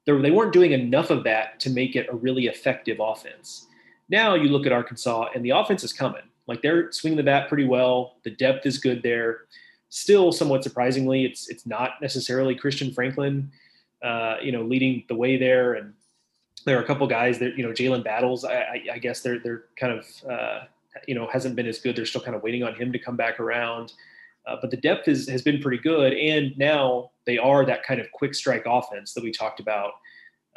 They weren't doing enough of that to make it a really effective offense. Now you look at Arkansas and the offense is coming. Like they're swinging the bat pretty well. The depth is good there. Still, somewhat surprisingly, it's it's not necessarily Christian Franklin, uh, you know, leading the way there. And there are a couple guys that you know, Jalen Battles. I, I, I, guess they're they're kind of uh, you know hasn't been as good. They're still kind of waiting on him to come back around. Uh, but the depth is, has been pretty good, and now they are that kind of quick strike offense that we talked about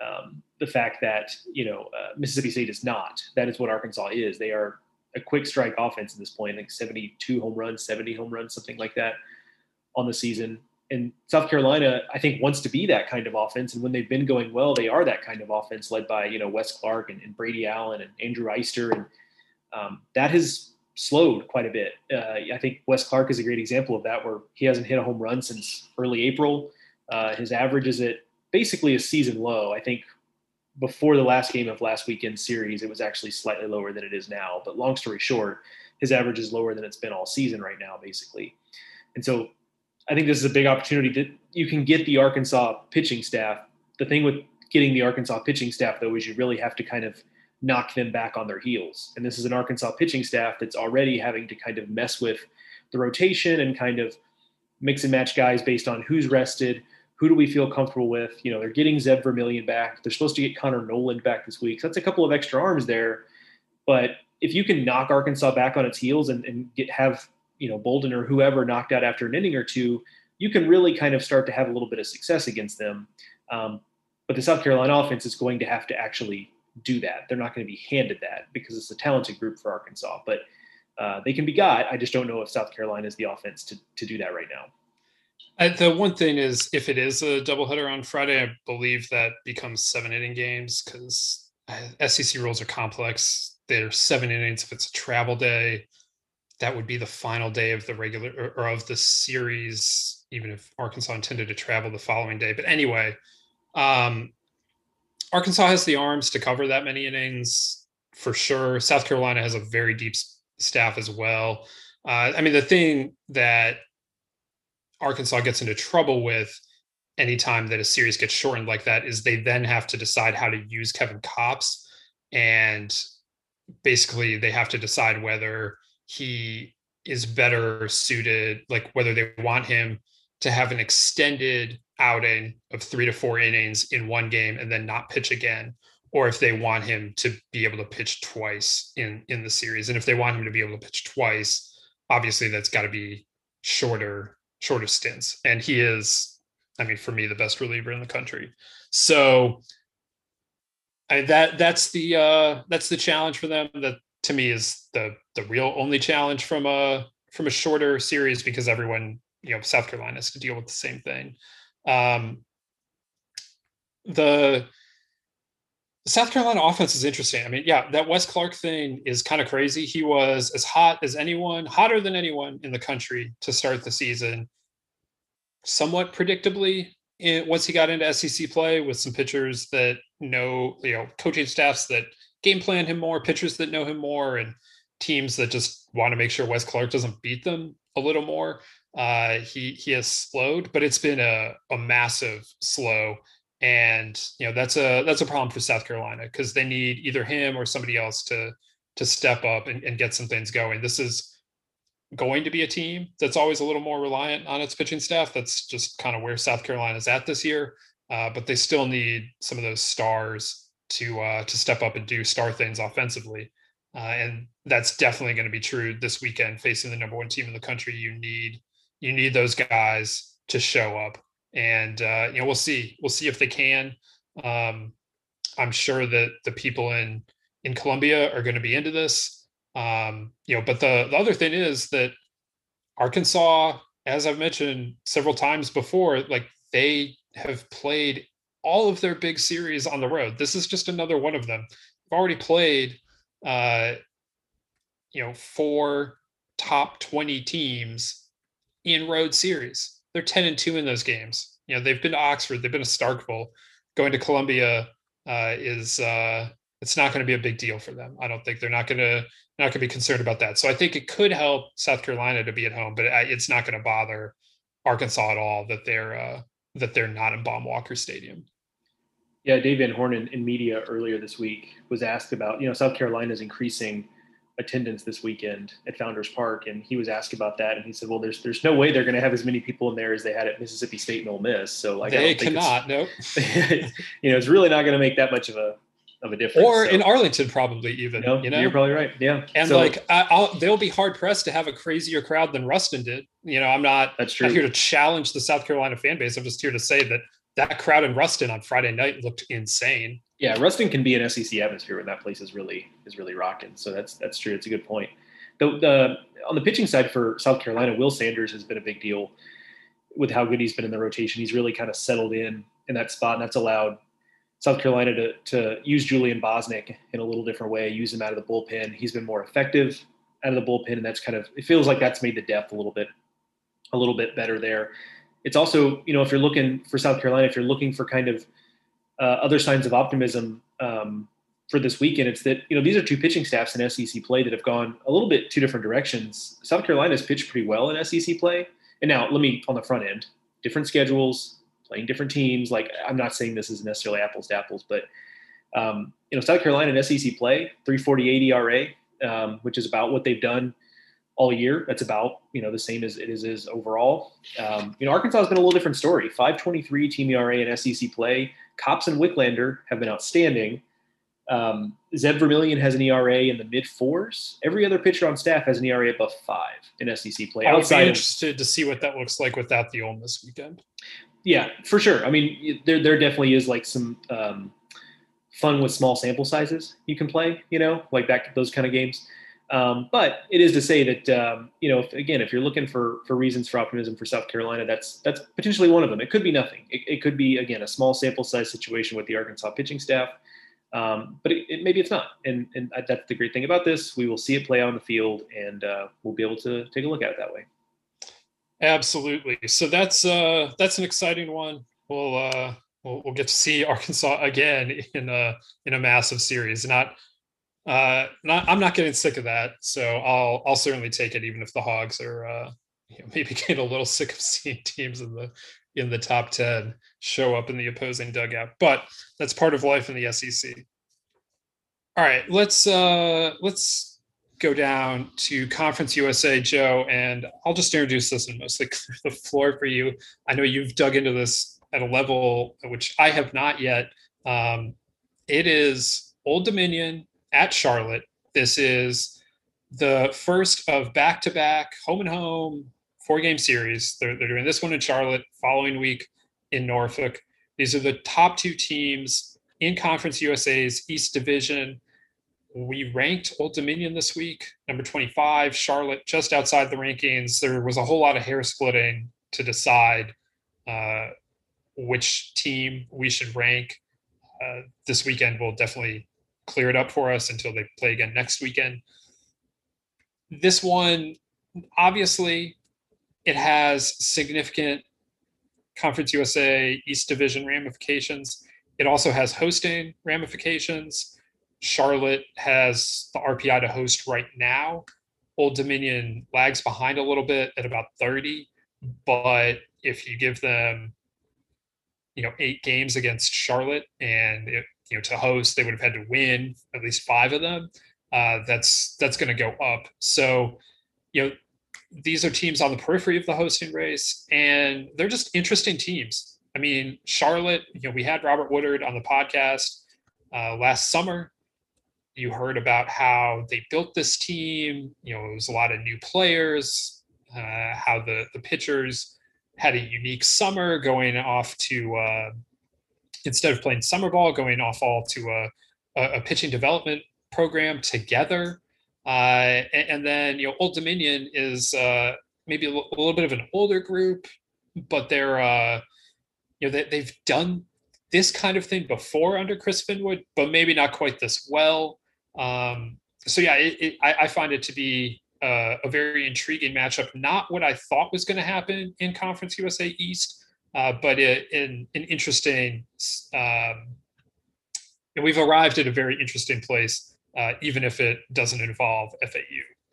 um, the fact that you know uh, Mississippi State is not. That is what Arkansas is. They are a quick strike offense at this point. I think 72 home runs, 70 home runs, something like that on the season. And South Carolina, I think, wants to be that kind of offense. And when they've been going well, they are that kind of offense, led by you know Wes Clark and, and Brady Allen and Andrew Eyster, and um, that has slowed quite a bit. Uh, I think Wes Clark is a great example of that, where he hasn't hit a home run since early April. Uh, his average is at basically a season low. I think before the last game of last weekend's series, it was actually slightly lower than it is now. But long story short, his average is lower than it's been all season right now, basically. And so I think this is a big opportunity that you can get the Arkansas pitching staff. The thing with getting the Arkansas pitching staff, though, is you really have to kind of knock them back on their heels. And this is an Arkansas pitching staff that's already having to kind of mess with the rotation and kind of mix and match guys based on who's rested, who do we feel comfortable with? You know, they're getting Zeb Vermillion back. They're supposed to get Connor Noland back this week. So that's a couple of extra arms there. But if you can knock Arkansas back on its heels and, and get have you know Bolden or whoever knocked out after an inning or two, you can really kind of start to have a little bit of success against them. Um, but the South Carolina offense is going to have to actually do that. They're not going to be handed that because it's a talented group for Arkansas, but uh, they can be got. I just don't know if South Carolina is the offense to to do that right now. I, the one thing is, if it is a doubleheader on Friday, I believe that becomes seven inning games because uh, SEC rules are complex. They're seven innings if it's a travel day. That would be the final day of the regular or, or of the series, even if Arkansas intended to travel the following day. But anyway, um, Arkansas has the arms to cover that many innings for sure. South Carolina has a very deep staff as well. Uh, I mean, the thing that Arkansas gets into trouble with anytime that a series gets shortened like that is they then have to decide how to use Kevin Kopps. And basically, they have to decide whether he is better suited, like whether they want him to have an extended outing of three to four innings in one game and then not pitch again or if they want him to be able to pitch twice in in the series and if they want him to be able to pitch twice obviously that's got to be shorter shorter stints. And he is, I mean, for me, the best reliever in the country. So I, that that's the uh, that's the challenge for them. That to me is the the real only challenge from a from a shorter series because everyone you know South Carolina has to deal with the same thing. Um, the South Carolina offense is interesting. I mean, yeah, that Wes Clark thing is kind of crazy. He was as hot as anyone, hotter than anyone in the country to start the season. Somewhat predictably, once he got into SEC play with some pitchers that know, you know, coaching staffs that game plan him more, pitchers that know him more, and teams that just want to make sure Wes Clark doesn't beat them a little more. Uh, he he has slowed, but it's been a, a massive slow and you know that's a that's a problem for South Carolina because they need either him or somebody else to to step up and, and, get some things going. This is going to be a team that's always a little more reliant on its pitching staff. That's just kind of where South Carolina's at this year, uh, but they still need some of those stars to uh, to step up and do star things offensively. Uh, and that's definitely going to be true this weekend facing the number one team in the country. You need you need those guys to show up and uh, you know we'll see we'll see if they can. Um, I'm sure that the people in in Columbia are going to be into this. Um, you know, but the the other thing is that Arkansas, as I've mentioned several times before, like they have played all of their big series on the road. This is just another one of them. They've already played, uh, you know, four top 20 teams in road series they're 10 and 2 in those games. You know, they've been to Oxford, they've been to Starkville. Going to Columbia uh, is uh, it's not going to be a big deal for them. I don't think they're not going to not going to be concerned about that. So I think it could help South Carolina to be at home, but it's not going to bother Arkansas at all that they're uh, that they're not in Baum-Walker Stadium. Yeah, Dave Van Horn in, in media earlier this week was asked about you know South Carolina's increasing attendance this weekend at Founders Park, and he was asked about that, and he said, "Well, there's there's no way they're going to have as many people in there as they had at Mississippi State and Ole Miss. So like, they cannot. Nope. you know, it's really not going to make that much of a of a difference. Or so, in Arlington, probably even. You know, you know? you're probably right. Yeah, and so, like I, they'll be hard pressed to have a crazier crowd than Ruston did. You know, I'm not. That's true. I'm here to challenge the South Carolina fan base. I'm just here to say that that crowd in Ruston on Friday night looked insane. Yeah, Ruston can be an SEC atmosphere when that place is really is really rocking. So that's that's true. It's a good point. The, the on the pitching side for South Carolina, Will Sanders has been a big deal with how good he's been in the rotation. He's really kind of settled in in that spot, and that's allowed South Carolina to to use Julian Bosnic in a little different way, use him out of the bullpen. He's been more effective out of the bullpen, and that's kind of it feels like that's made the depth a little bit a little bit better there. It's also, you know, if you're looking for South Carolina, if you're looking for kind of uh, other signs of optimism, um, for this weekend, it's that you know these are two pitching staffs in SEC play that have gone a little bit two different directions. South Carolina's pitched pretty well in SEC play, and now let me on the front end, different schedules, playing different teams. Like I'm not saying this is necessarily apples to apples, but um, you know South Carolina in SEC play 348 ERA, um, which is about what they've done all year. That's about you know the same as it is, is overall. Um, you know Arkansas has been a little different story. 523 team ERA in SEC play. Kopps and Wicklander have been outstanding. Um, Zeb Vermillion has an ERA in the mid fours. Every other pitcher on staff has an ERA above five in SEC play. I would be interested of, to see what that looks like without the Ole Miss weekend. Yeah, for sure. I mean, there there definitely is like some um, fun with small sample sizes you can play. You know, like that those kind of games. Um, but it is to say that um, you know, if, again, if you're looking for for reasons for optimism for South Carolina, that's that's potentially one of them. It could be nothing. It, it could be again a small sample size situation with the Arkansas pitching staff. Um, but it, it, maybe it's not. And, and that's the great thing about this. We will see it play out on the field and uh, we'll be able to take a look at it that way. Absolutely. So that's uh, that's an exciting one. We'll, uh, we'll we'll get to see Arkansas again in a in a massive series. Not uh, not I'm not getting sick of that. So I'll I'll certainly take it, even if the Hogs are uh, you know, maybe getting a little sick of seeing teams in the in the top 10 show up in the opposing dugout but that's part of life in the sec all right let's uh let's go down to conference usa joe and i'll just introduce this and mostly clear the floor for you i know you've dug into this at a level which i have not yet um, it is old dominion at charlotte this is the first of back-to-back home and home four game series. They're, they're doing this one in Charlotte, following week in Norfolk. These are the top two teams in Conference USA's East Division. We ranked Old Dominion this week, number 25, Charlotte just outside the rankings. There was a whole lot of hair splitting to decide uh, which team we should rank. uh, this weekend will definitely clear it up for us until they play again next weekend. This one, obviously, it has significant Conference USA East Division ramifications. It also has hosting ramifications. Charlotte has the RPI to host right now. Old Dominion lags behind a little bit at about 30, but if you give them, you know, eight games against Charlotte and it, you know to host, they would have had to win at least five of them. Uh, that's that's going to go up. So, you know, these are teams on the periphery of the hosting race, and they're just interesting teams. I mean, Charlotte, you know, we had Robert Woodard on the podcast uh, last summer. You heard about how they built this team. You know, it was a lot of new players, uh, how the, the pitchers had a unique summer going off to, uh, instead of playing summer ball, going off all to a, a pitching development program together. Uh, and, and, then you know, Old Dominion is uh, maybe a, l- a little bit of an older group, but they're uh, you know they, they've done this kind of thing before under Chris Finwood, but maybe not quite this well. Um, so yeah, it, it, I, I, find it to be uh, a very intriguing matchup. Not what I thought was going to happen in Conference USA East, uh, but it, in an interesting. Um, and we've arrived at a very interesting place uh, even if it doesn't involve FAU,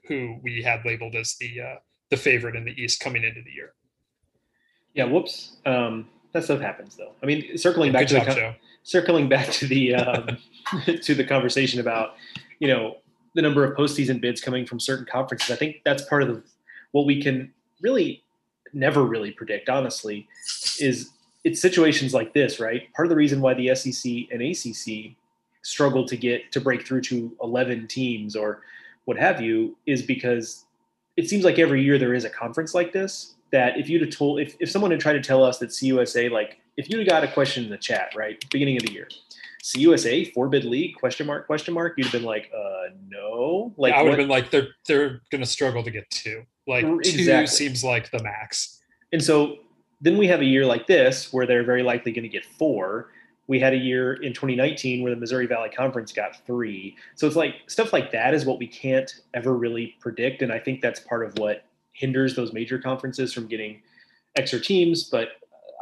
who we had labeled as the uh, the favorite in the East coming into the year. Yeah, whoops. Um, that stuff happens, though. I mean, circling back to job, the circling back to the um, to the conversation about you know the number of postseason bids coming from certain conferences. I think that's part of the, what we can really never really predict. Honestly, is it's situations like this, right? Part of the reason why the SEC and ACC struggle to get to break through to 11 teams or what have you is because it seems like every year there is a conference like this that if you'd have told if, if someone had tried to tell us that CUSA like if you'd got a question in the chat right beginning of the year CUSA four bid league question mark question mark you'd have been like uh no like I would have been like they're they're gonna struggle to get two like exactly. two seems like the max and so then we have a year like this where they're very likely going to get four we had a year in 2019 where the Missouri Valley Conference got three. So it's like stuff like that is what we can't ever really predict. And I think that's part of what hinders those major conferences from getting extra teams. But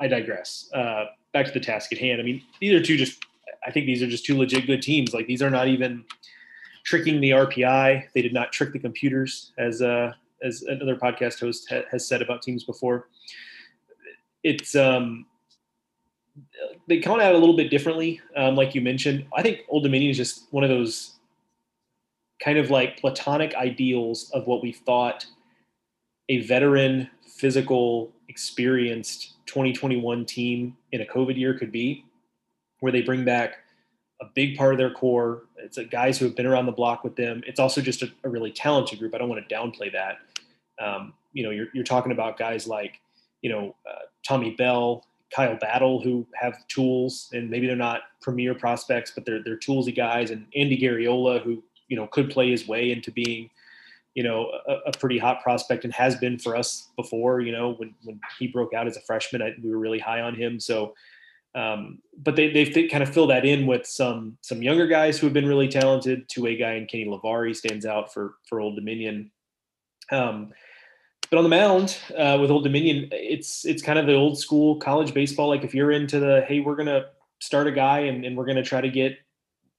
I digress. Uh, back to the task at hand. I mean, these are two just, I think these are just two legit good teams. Like these are not even tricking the RPI. They did not trick the computers, as uh, as another podcast host ha- has said about teams before. It's um, they come out a little bit differently. Um, like you mentioned, I think Old Dominion is just one of those kind of like platonic ideals of what we thought a veteran, physical, experienced 2021 team in a COVID year could be, where they bring back a big part of their core. It's guys who have been around the block with them. It's also just a, a really talented group. I don't want to downplay that. Um, you know, you're, you're talking about guys like, you know, uh, Tommy Bell, Kyle Battle who have tools and maybe they're not premier prospects, but they're they're toolsy guys, and Andy Garriola who you know could play his way into being you know a, a, pretty hot prospect and has been for us before. You know when when he broke out as a freshman, I, we were really high on him. So. Um, but they, they've kind of fill that in with some some younger guys who have been really talented. Two way guy in Kenny Lavari stands out for for Old Dominion. Um, but on the mound uh, with Old Dominion, it's it's kind of the old school college baseball. Like if you're into the hey, we're gonna start a guy and, and we're gonna try to get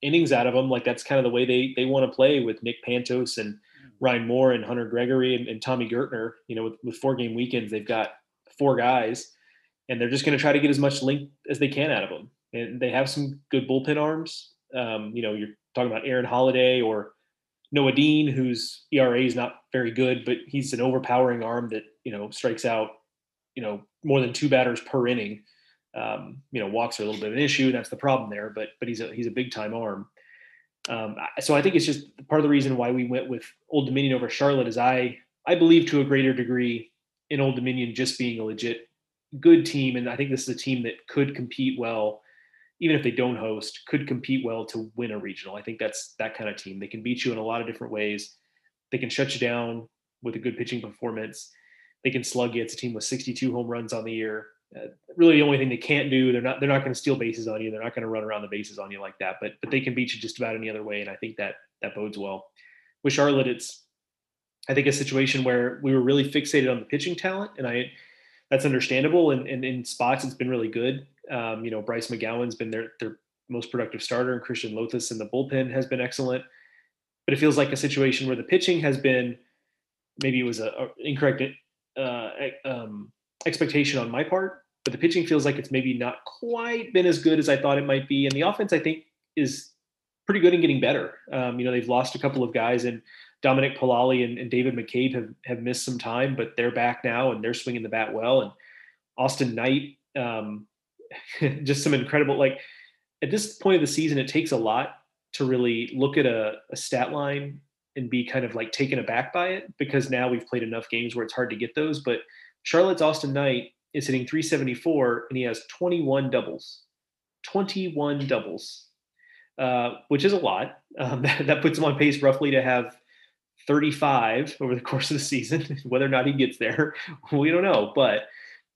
innings out of him, like that's kind of the way they they want to play with Nick Pantos and Ryan Moore and Hunter Gregory and, and Tommy Gertner. You know, with, with four game weekends, they've got four guys, and they're just going to try to get as much length as they can out of them. And they have some good bullpen arms. Um, you know, you're talking about Aaron Holiday or Noah Dean, whose ERA is not very good, but he's an overpowering arm that you know strikes out, you know, more than two batters per inning. Um, you know, walks are a little bit of an issue. That's the problem there, but but he's a he's a big time arm. Um, so I think it's just part of the reason why we went with Old Dominion over Charlotte is I I believe to a greater degree in Old Dominion just being a legit good team, and I think this is a team that could compete well even if they don't host, could compete well to win a regional. I think that's that kind of team. They can beat you in a lot of different ways. They can shut you down with a good pitching performance. They can slug you. It's a team with 62 home runs on the year. uh, really the only thing they can't do. They're not they're not going to steal bases on you. They're not going to run around the bases on you like that. But but they can beat you just about any other way, and I think that that bodes well. With Charlotte, it's I think a situation where we were really fixated on the pitching talent, and I that's understandable. And, and in spots, it's been really good. Um, you know, Bryce McGowan's been their their most productive starter, and Christian Lothes in the bullpen has been excellent. But it feels like a situation where the pitching has been maybe it was a incorrect uh, um, expectation on my part, but the pitching feels like it's maybe not quite been as good as I thought it might be. And the offense, I think, is pretty good and getting better. Um, you know, they've lost a couple of guys, and Dominic Pallali and, and, David McCabe have, have missed some time, but they're back now and they're swinging the bat well. And Austin Knight, um, just some incredible, like at this point of the season, it takes a lot to really look at a, a stat line and be kind of like taken aback by it because now we've played enough games where it's hard to get those. But Charlotte's Austin Knight is hitting 374 and he has 21 doubles. 21 doubles, uh, which is a lot. Um, that, that, puts him on pace roughly to have 35 over the course of the season. Whether or not he gets there, we don't know. But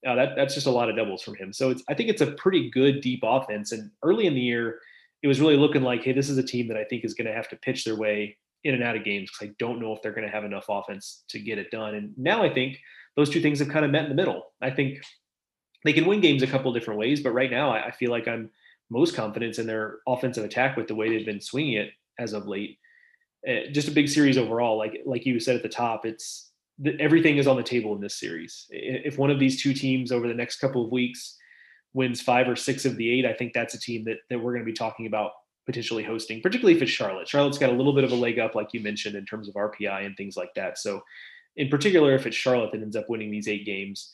uh, that, that's just a lot of doubles from him. So I think it's a pretty good deep offense. And early in the year, it was really looking like, hey, this is a team that I think is going to have to pitch their way in and out of games because I don't know if they're going to have enough offense to get it done. And now I think those two things have kind of met in the middle. I think they can win games a couple different ways, but right now I, I feel like I'm most confident in their offensive attack with the way they've been swinging it as of late. Uh, just a big series overall. Like like you said at the top, it's everything is on the table in this series. If one of these two teams over the next couple of weeks wins five or six of the eight, I think that's a team that that we're going to be talking about potentially hosting, particularly if it's Charlotte. Charlotte's got a little bit of a leg up, like you mentioned, in terms of RPI and things like that. So, in particular, if it's Charlotte that ends up winning these eight games,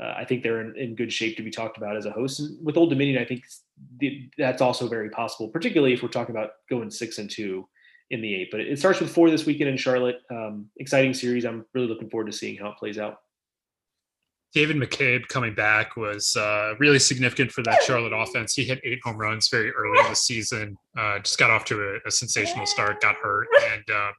uh, I think they're in, in, good shape to be talked about as a host. And with Old Dominion, I think the, that's also very possible, particularly if we're talking about going six and two in the eight. But it starts with four this weekend in Charlotte. Um, exciting series. I'm really looking forward to seeing how it plays out. David McCabe coming back was uh, really significant for that Charlotte offense. He hit eight home runs very early in the season. Uh, just got off to a, a, sensational start, got hurt, and um,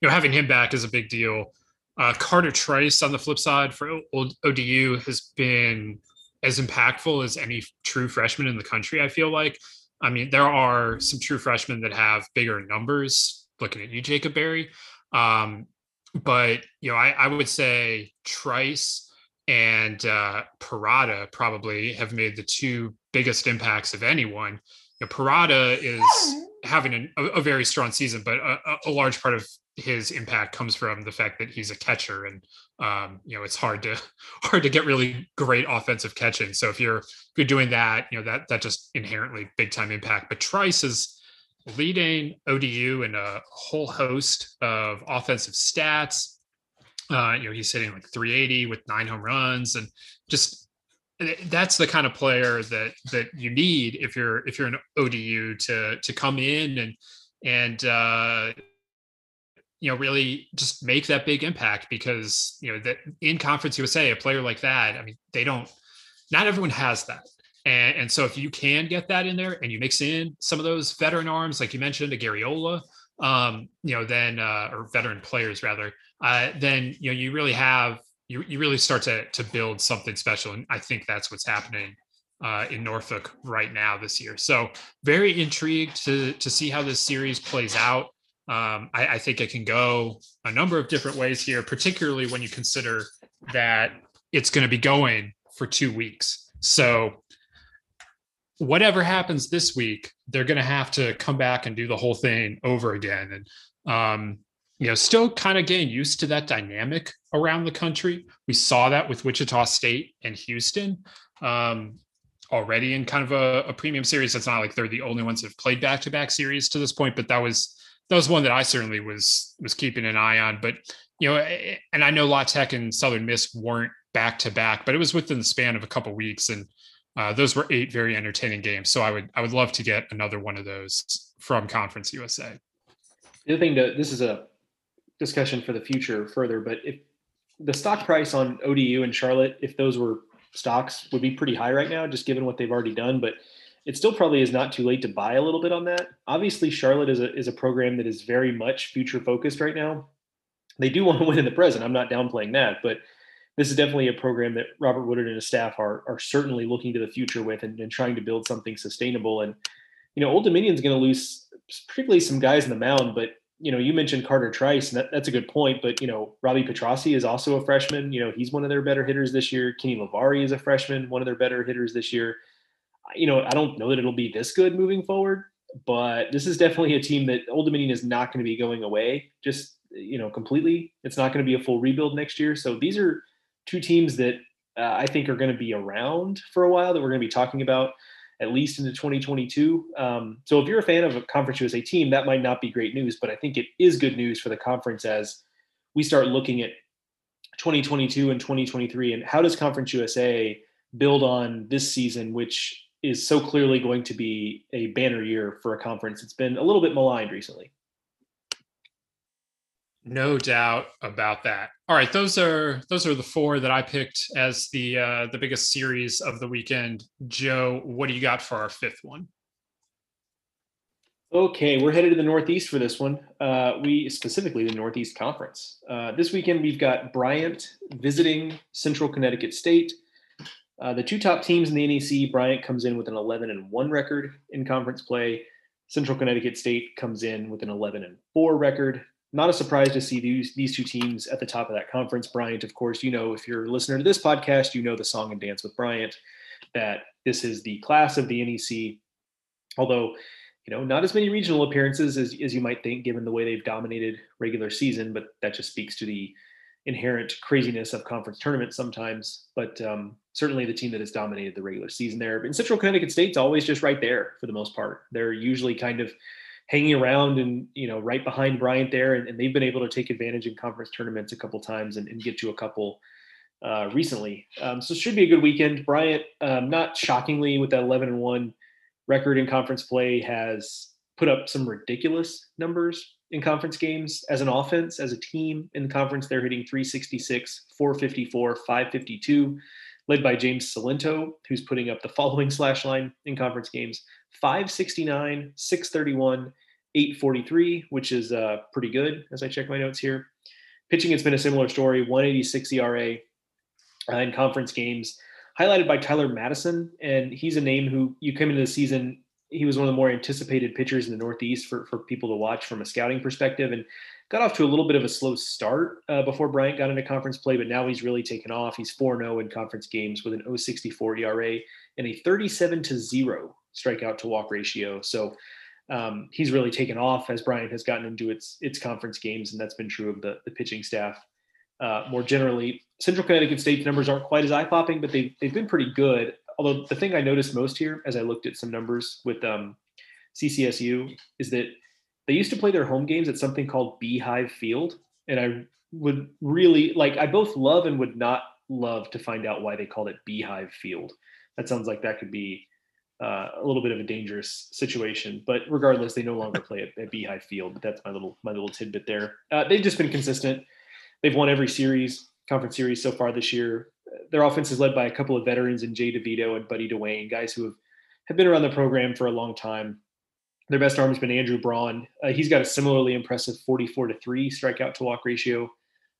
you know having him back is a big deal. Uh, Carter Trice on the flip side for ODU has been as impactful as any true freshman in the country. I feel like. I mean, there are some true freshmen that have bigger numbers. Looking at you, Jacob Berry, um, but you know, I, I would say Trice and uh, Parada probably have made the two biggest impacts of anyone. You know, Parada is having a, a, very strong season, but a, a, large part of his impact comes from the fact that he's a catcher, and um, you know it's hard to hard to get really great offensive catching. So if you're if you're doing that, you know that that just inherently big time impact. But Trice is leading ODU in a whole host of offensive stats uh, you know, he's hitting like 380 with nine home runs, and just eh, that's the kind of player that that you need if you're if you're an ODU to to come in and and uh, you know really just make that big impact because you know that in Conference USA, a player like that, I mean, they don't. Not everyone has that. And, and so if you can get that in there and you mix in some of those veteran arms, like you mentioned, a Garriola, um, you know, then uh, or veteran players rather, uh, then you know you really have you you really start to to build something special, and I think that's what's happening uh, in Norfolk right now this year. So very intrigued to to see how this series plays out. Um, I, I think it can go a number of different ways here, particularly when you consider that it's going to be going for two weeks. So whatever happens this week, they're going to have to come back and do the whole thing over again. And um, you know, still kind of getting used to that dynamic around the country. We saw that with Wichita State and Houston um, already in kind of a, a, premium series. It's not like they're the only ones that have played back to back series to this point, but that was that was one that I certainly was was keeping an eye on. But you know, and I know La Tech and Southern Miss weren't back to back, but it was within the span of a couple weeks, and uh, those were eight very entertaining games. So I would I would love to get another one of those from Conference USA. The other thing to this is a discussion for the future further, but if the stock price on ODU and Charlotte, if those were stocks, would be pretty high right now, just given what they've already done. But it still probably is not too late to buy a little bit on that. Obviously, Charlotte is a is a program that is very much future focused right now. They do want to win in the present. I'm not downplaying that, but this is definitely a program that Robert Woodard and his staff are are certainly looking to the future with and, and trying to build something sustainable. And you know, Old Dominion's going to lose particularly some guys in the mound, but you know, you mentioned Carter Trice, and that, that's a good point. But you know, Robbie Petrossi is also a freshman. You know, he's one of their better hitters this year. Kenny Lavari is a freshman, one of their better hitters this year. You know, I don't know that it'll be this good moving forward, but this is definitely a team that Old Dominion is not going to be going away just you know completely. It's not going to be a full rebuild next year. So these are two teams that uh, I think are going to be around for a while that we're going to be talking about at least into 2022. Um, so if you're a fan of a Conference USA team, that might not be great news, but I think it is good news for the conference as we start looking at 2022 and 2023 and how does Conference USA build on this season, which is so clearly going to be a banner year for a conference. It's been a little bit maligned recently. No doubt about that. All right, those are those are the four that I picked as the uh, the biggest series of the weekend. Joe, what do you got for our fifth one? Okay, we're headed to the Northeast for this one. Uh, we specifically the Northeast Conference. Uh, this weekend we've got Bryant visiting Central Connecticut State. Uh, the two top teams in the NEC, Bryant comes in with an 11 and one record in conference play. Central Connecticut State comes in with an 11 and four record not a surprise to see these these two teams at the top of that conference. Bryant, of course, you know if you're a listener to this podcast, you know the song and dance with Bryant. That this is the class of the NEC. Although, you know, not as many regional appearances as, as you might think, given the way they've dominated regular season. But that just speaks to the inherent craziness of conference tournaments sometimes. But um, certainly the team that has dominated the regular season there. In Central Connecticut State's always just right there for the most part. They're usually kind of hanging around and you know right behind Bryant there, and, and they've been able to take advantage in conference tournaments a couple times and, and get to a couple uh, recently. Um, so it should be a good weekend. Bryant, um, not shockingly, with that 11 and one record in conference play, has put up some ridiculous numbers in conference games as an offense, as a team in the conference. They're hitting 366, 454, 552 led by James Salento, who's putting up the following slash line in conference games 569, 631, 843, which is uh, pretty good as I check my notes here. Pitching, it's been a similar story 186 ERA uh, in conference games, highlighted by Tyler Madison. And he's a name who you come into the season, he was one of the more anticipated pitchers in the Northeast for, for people to watch from a scouting perspective. And got off to a little bit of a slow start uh, before Bryant got into conference play, but now he's really taken off. He's 4 0 in conference games with an 064 ERA and a 37 to 0 strikeout to walk ratio. So um, he's really taken off as Bryant has gotten into its its conference games, and that's been true of the, the pitching staff. Uh, more generally, Central Connecticut State's numbers aren't quite as eye popping, but they, they've been pretty good. Although the thing I noticed most here as I looked at some numbers with um, CCSU is that they used to play their home games at something called Beehive Field. And I would really like, I both love and would not love to find out why they called it Beehive Field. That sounds like that could be uh, a little bit of a dangerous situation. But regardless, they no longer play at, at Beehive Field. But that's my little my little tidbit there. Uh, they've just been consistent. They've won every series, conference series so far this year. Their offense is led by a couple of veterans in Jay DeVito and Buddy Dwayne, guys who have, have been around the program for a long time. Their best arm has been Andrew Braun. Uh, he's got a similarly impressive 44 to 3 strikeout to walk ratio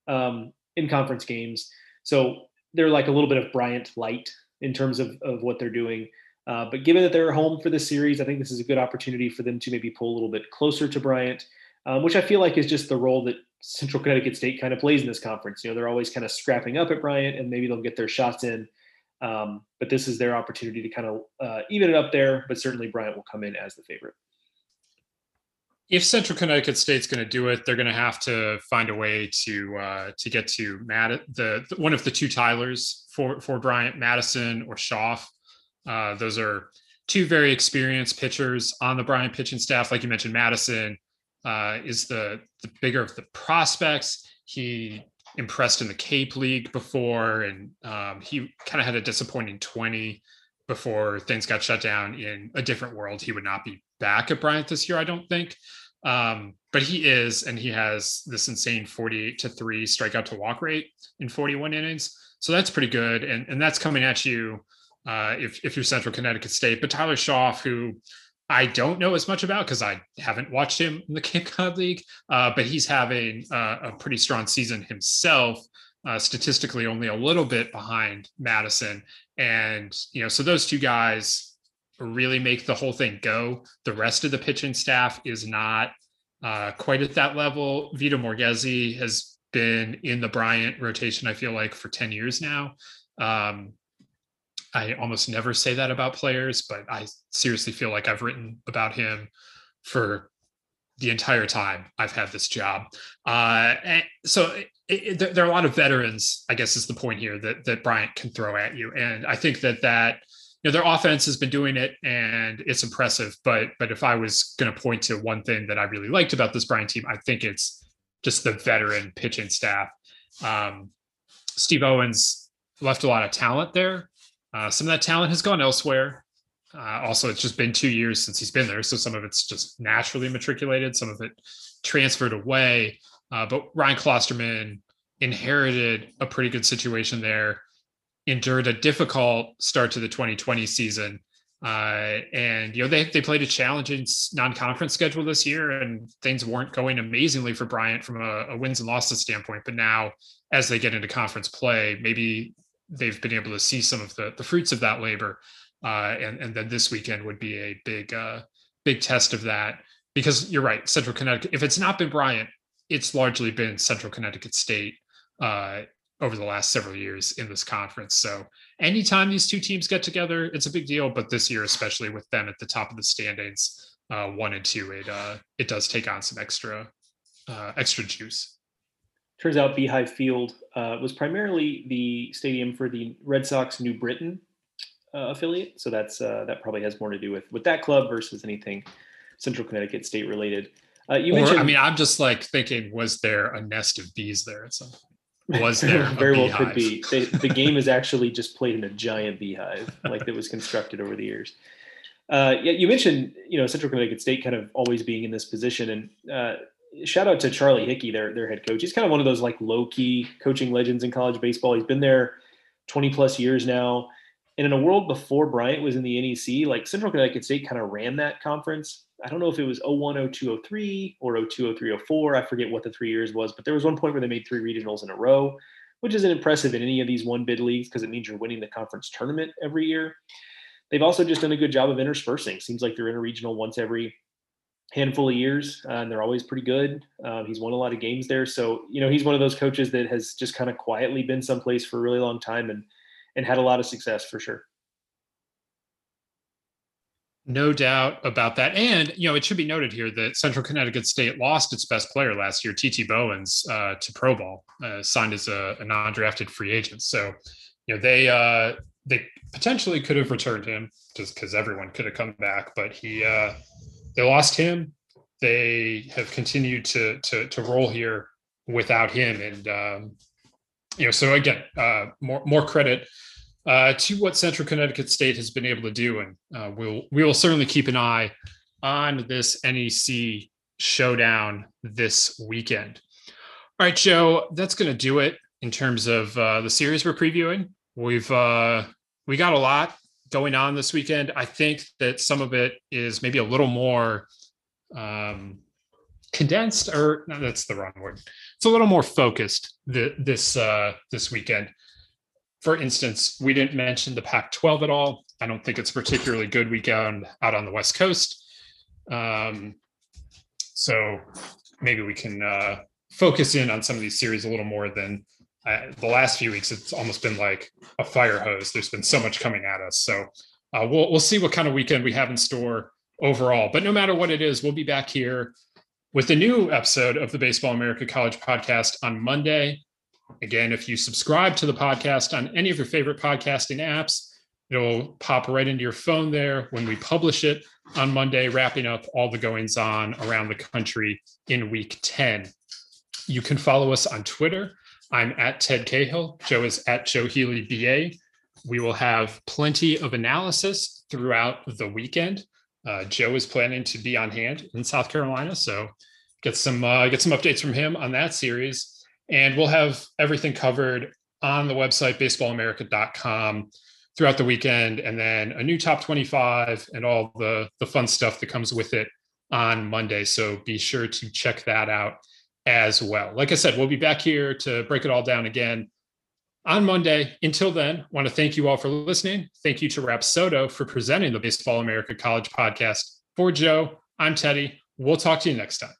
um, in conference games. So they're like a little bit of Bryant light in terms of, of what they're doing. Uh, but given that they're home for this series, I think this is a good opportunity for them to maybe pull a little bit closer to Bryant, um, which I feel like is just the role that Central Connecticut State kind of plays in this conference. You know, they're always kind of scrapping up at Bryant, and maybe they'll get their shots in. Um, but this is their opportunity to kind of uh, even it up there. But certainly Bryant will come in as the favorite if Central Connecticut State's going to do it, they're going to have to find a way to uh, to get to Matt the, the, one of the two Tylers for for Bryant Madison or Schaff. Uh, those are two very experienced pitchers on the Bryant pitching staff. Like you mentioned, Madison uh, is the the bigger of the prospects. He impressed in the Cape League before, and um, he kind of had a disappointing twenty before things got shut down. In a different world, he would not be back at Bryant this year. I don't think. Um, but he is, and he has this insane 48 to 3 strikeout to walk rate in 41 innings. So that's pretty good. And, and that's coming at you uh, if, if you're Central Connecticut State. But Tyler Schaff, who I don't know as much about because I haven't watched him in the Cape Cod League, uh, but he's having uh, a pretty strong season himself. uh, statistically only a little bit behind Madison. And, you know, so those two guys really make the whole thing go. The rest of the pitching staff is not uh, quite at that level. Vito Morgese has been in the Bryant rotation, I feel like, for 10 years now. Um, I almost never say that about players, but I seriously feel like I've written about him for the entire time I've had this job. Uh, so it, it, there are a lot of veterans, I guess is the point here that that Bryant can throw at you, and I think that that you know their offense has been doing it and it's impressive. But but if I was going to point to one thing that I really liked about this Bryant team, I think it's just the veteran pitching staff. Um, Steve Owens left a lot of talent there. Uh, some of that talent has gone elsewhere. Uh, also, it's just been two years since he's been there, so some of it's just naturally matriculated, some of it transferred away. Uh, but Ryan Klosterman inherited a pretty good situation there, endured a difficult start to the 2020 season. Uh, and you know they they played a challenging non-conference schedule this year, and things weren't going amazingly for Bryant from a, a wins and losses standpoint. But now, as they get into conference play, maybe they've been able to see some of the the fruits of that labor uh, and and then this weekend would be a big uh, big test of that because you're right, Central Connecticut. If it's not been Bryant, it's largely been Central Connecticut State uh, over the last several years in this conference. So anytime these two teams get together, it's a big deal. But this year, especially with them at the top of the standings, uh, one and two, it uh, it does take on some extra uh, extra juice. Turns out Beehive Field uh, was primarily the stadium for the Red Sox New Britain uh, affiliate. So that's uh, that probably has more to do with with that club versus anything Central Connecticut State related. Uh, you or, mentioned, I mean, I'm just like thinking, was there a nest of bees there at some point? Was there very well could be. They, the game is actually just played in a giant beehive, like that was constructed over the years. Uh, yeah, you mentioned you know Central Connecticut State kind of always being in this position, and uh, shout out to Charlie Hickey, their their head coach. He's kind of one of those like low key coaching legends in college baseball. He's been there 20 plus years now. And in a world before Bryant was in the NEC, like Central Connecticut State kind of ran that conference. I don't know if it was 01, 02, 03 or 02, 03, 04. I forget what the three years was, but there was one point where they made three regionals in a row, which isn't impressive in any of these one bid leagues because it means you're winning the conference tournament every year. They've also just done a good job of interspersing. Seems like they're in a regional once every handful of years, uh, and they're always pretty good. Um, he's won a lot of games there, so you know he's one of those coaches that has just kind of quietly been someplace for a really long time and and had a lot of success for sure. No doubt about that. And, you know, it should be noted here that Central Connecticut State lost its best player last year, TT Bowens, uh, to Pro Ball, uh, signed as a, a non drafted free agent. So, you know, they, uh, they potentially could have returned him just because everyone could have come back, but he, uh, they lost him. They have continued to, to, to roll here without him. And, um, you know, so again, uh, more more credit uh, to what Central Connecticut State has been able to do, and uh, we'll we will certainly keep an eye on this NEC showdown this weekend. All right, Joe, that's going to do it in terms of uh, the series we're previewing. We've uh, we got a lot going on this weekend. I think that some of it is maybe a little more um, condensed, or no, that's the wrong word it's a little more focused this uh, this weekend. For instance, we didn't mention the Pac-12 at all. I don't think it's particularly good weekend out on the West Coast. Um, so maybe we can uh, focus in on some of these series a little more than the last few weeks. It's almost been like a fire hose. There's been so much coming at us. So uh, we'll we'll see what kind of weekend we have in store overall. But no matter what it is, we'll be back here with a new episode of the Baseball America College podcast on Monday. Again, if you subscribe to the podcast on any of your favorite podcasting apps, it'll pop right into your phone there when we publish it on Monday, wrapping up all the goings on around the country in week 10. You can follow us on Twitter. I'm at Ted Cahill. Joe is at Joe Healy BA. We will have plenty of analysis throughout the weekend. Uh, Joe is planning to be on hand in South Carolina, so get some uh, get some updates from him on that series, and we'll have everything covered on the website baseballamerica.com throughout the weekend, and then a new top 25 and all the the fun stuff that comes with it on Monday. So be sure to check that out as well. Like I said, we'll be back here to break it all down again on Monday. Until then, I want to thank you all for listening. Thank you to Rapsodo for presenting the Baseball America College podcast. For Joe, I'm Teddy. We'll talk to you next time.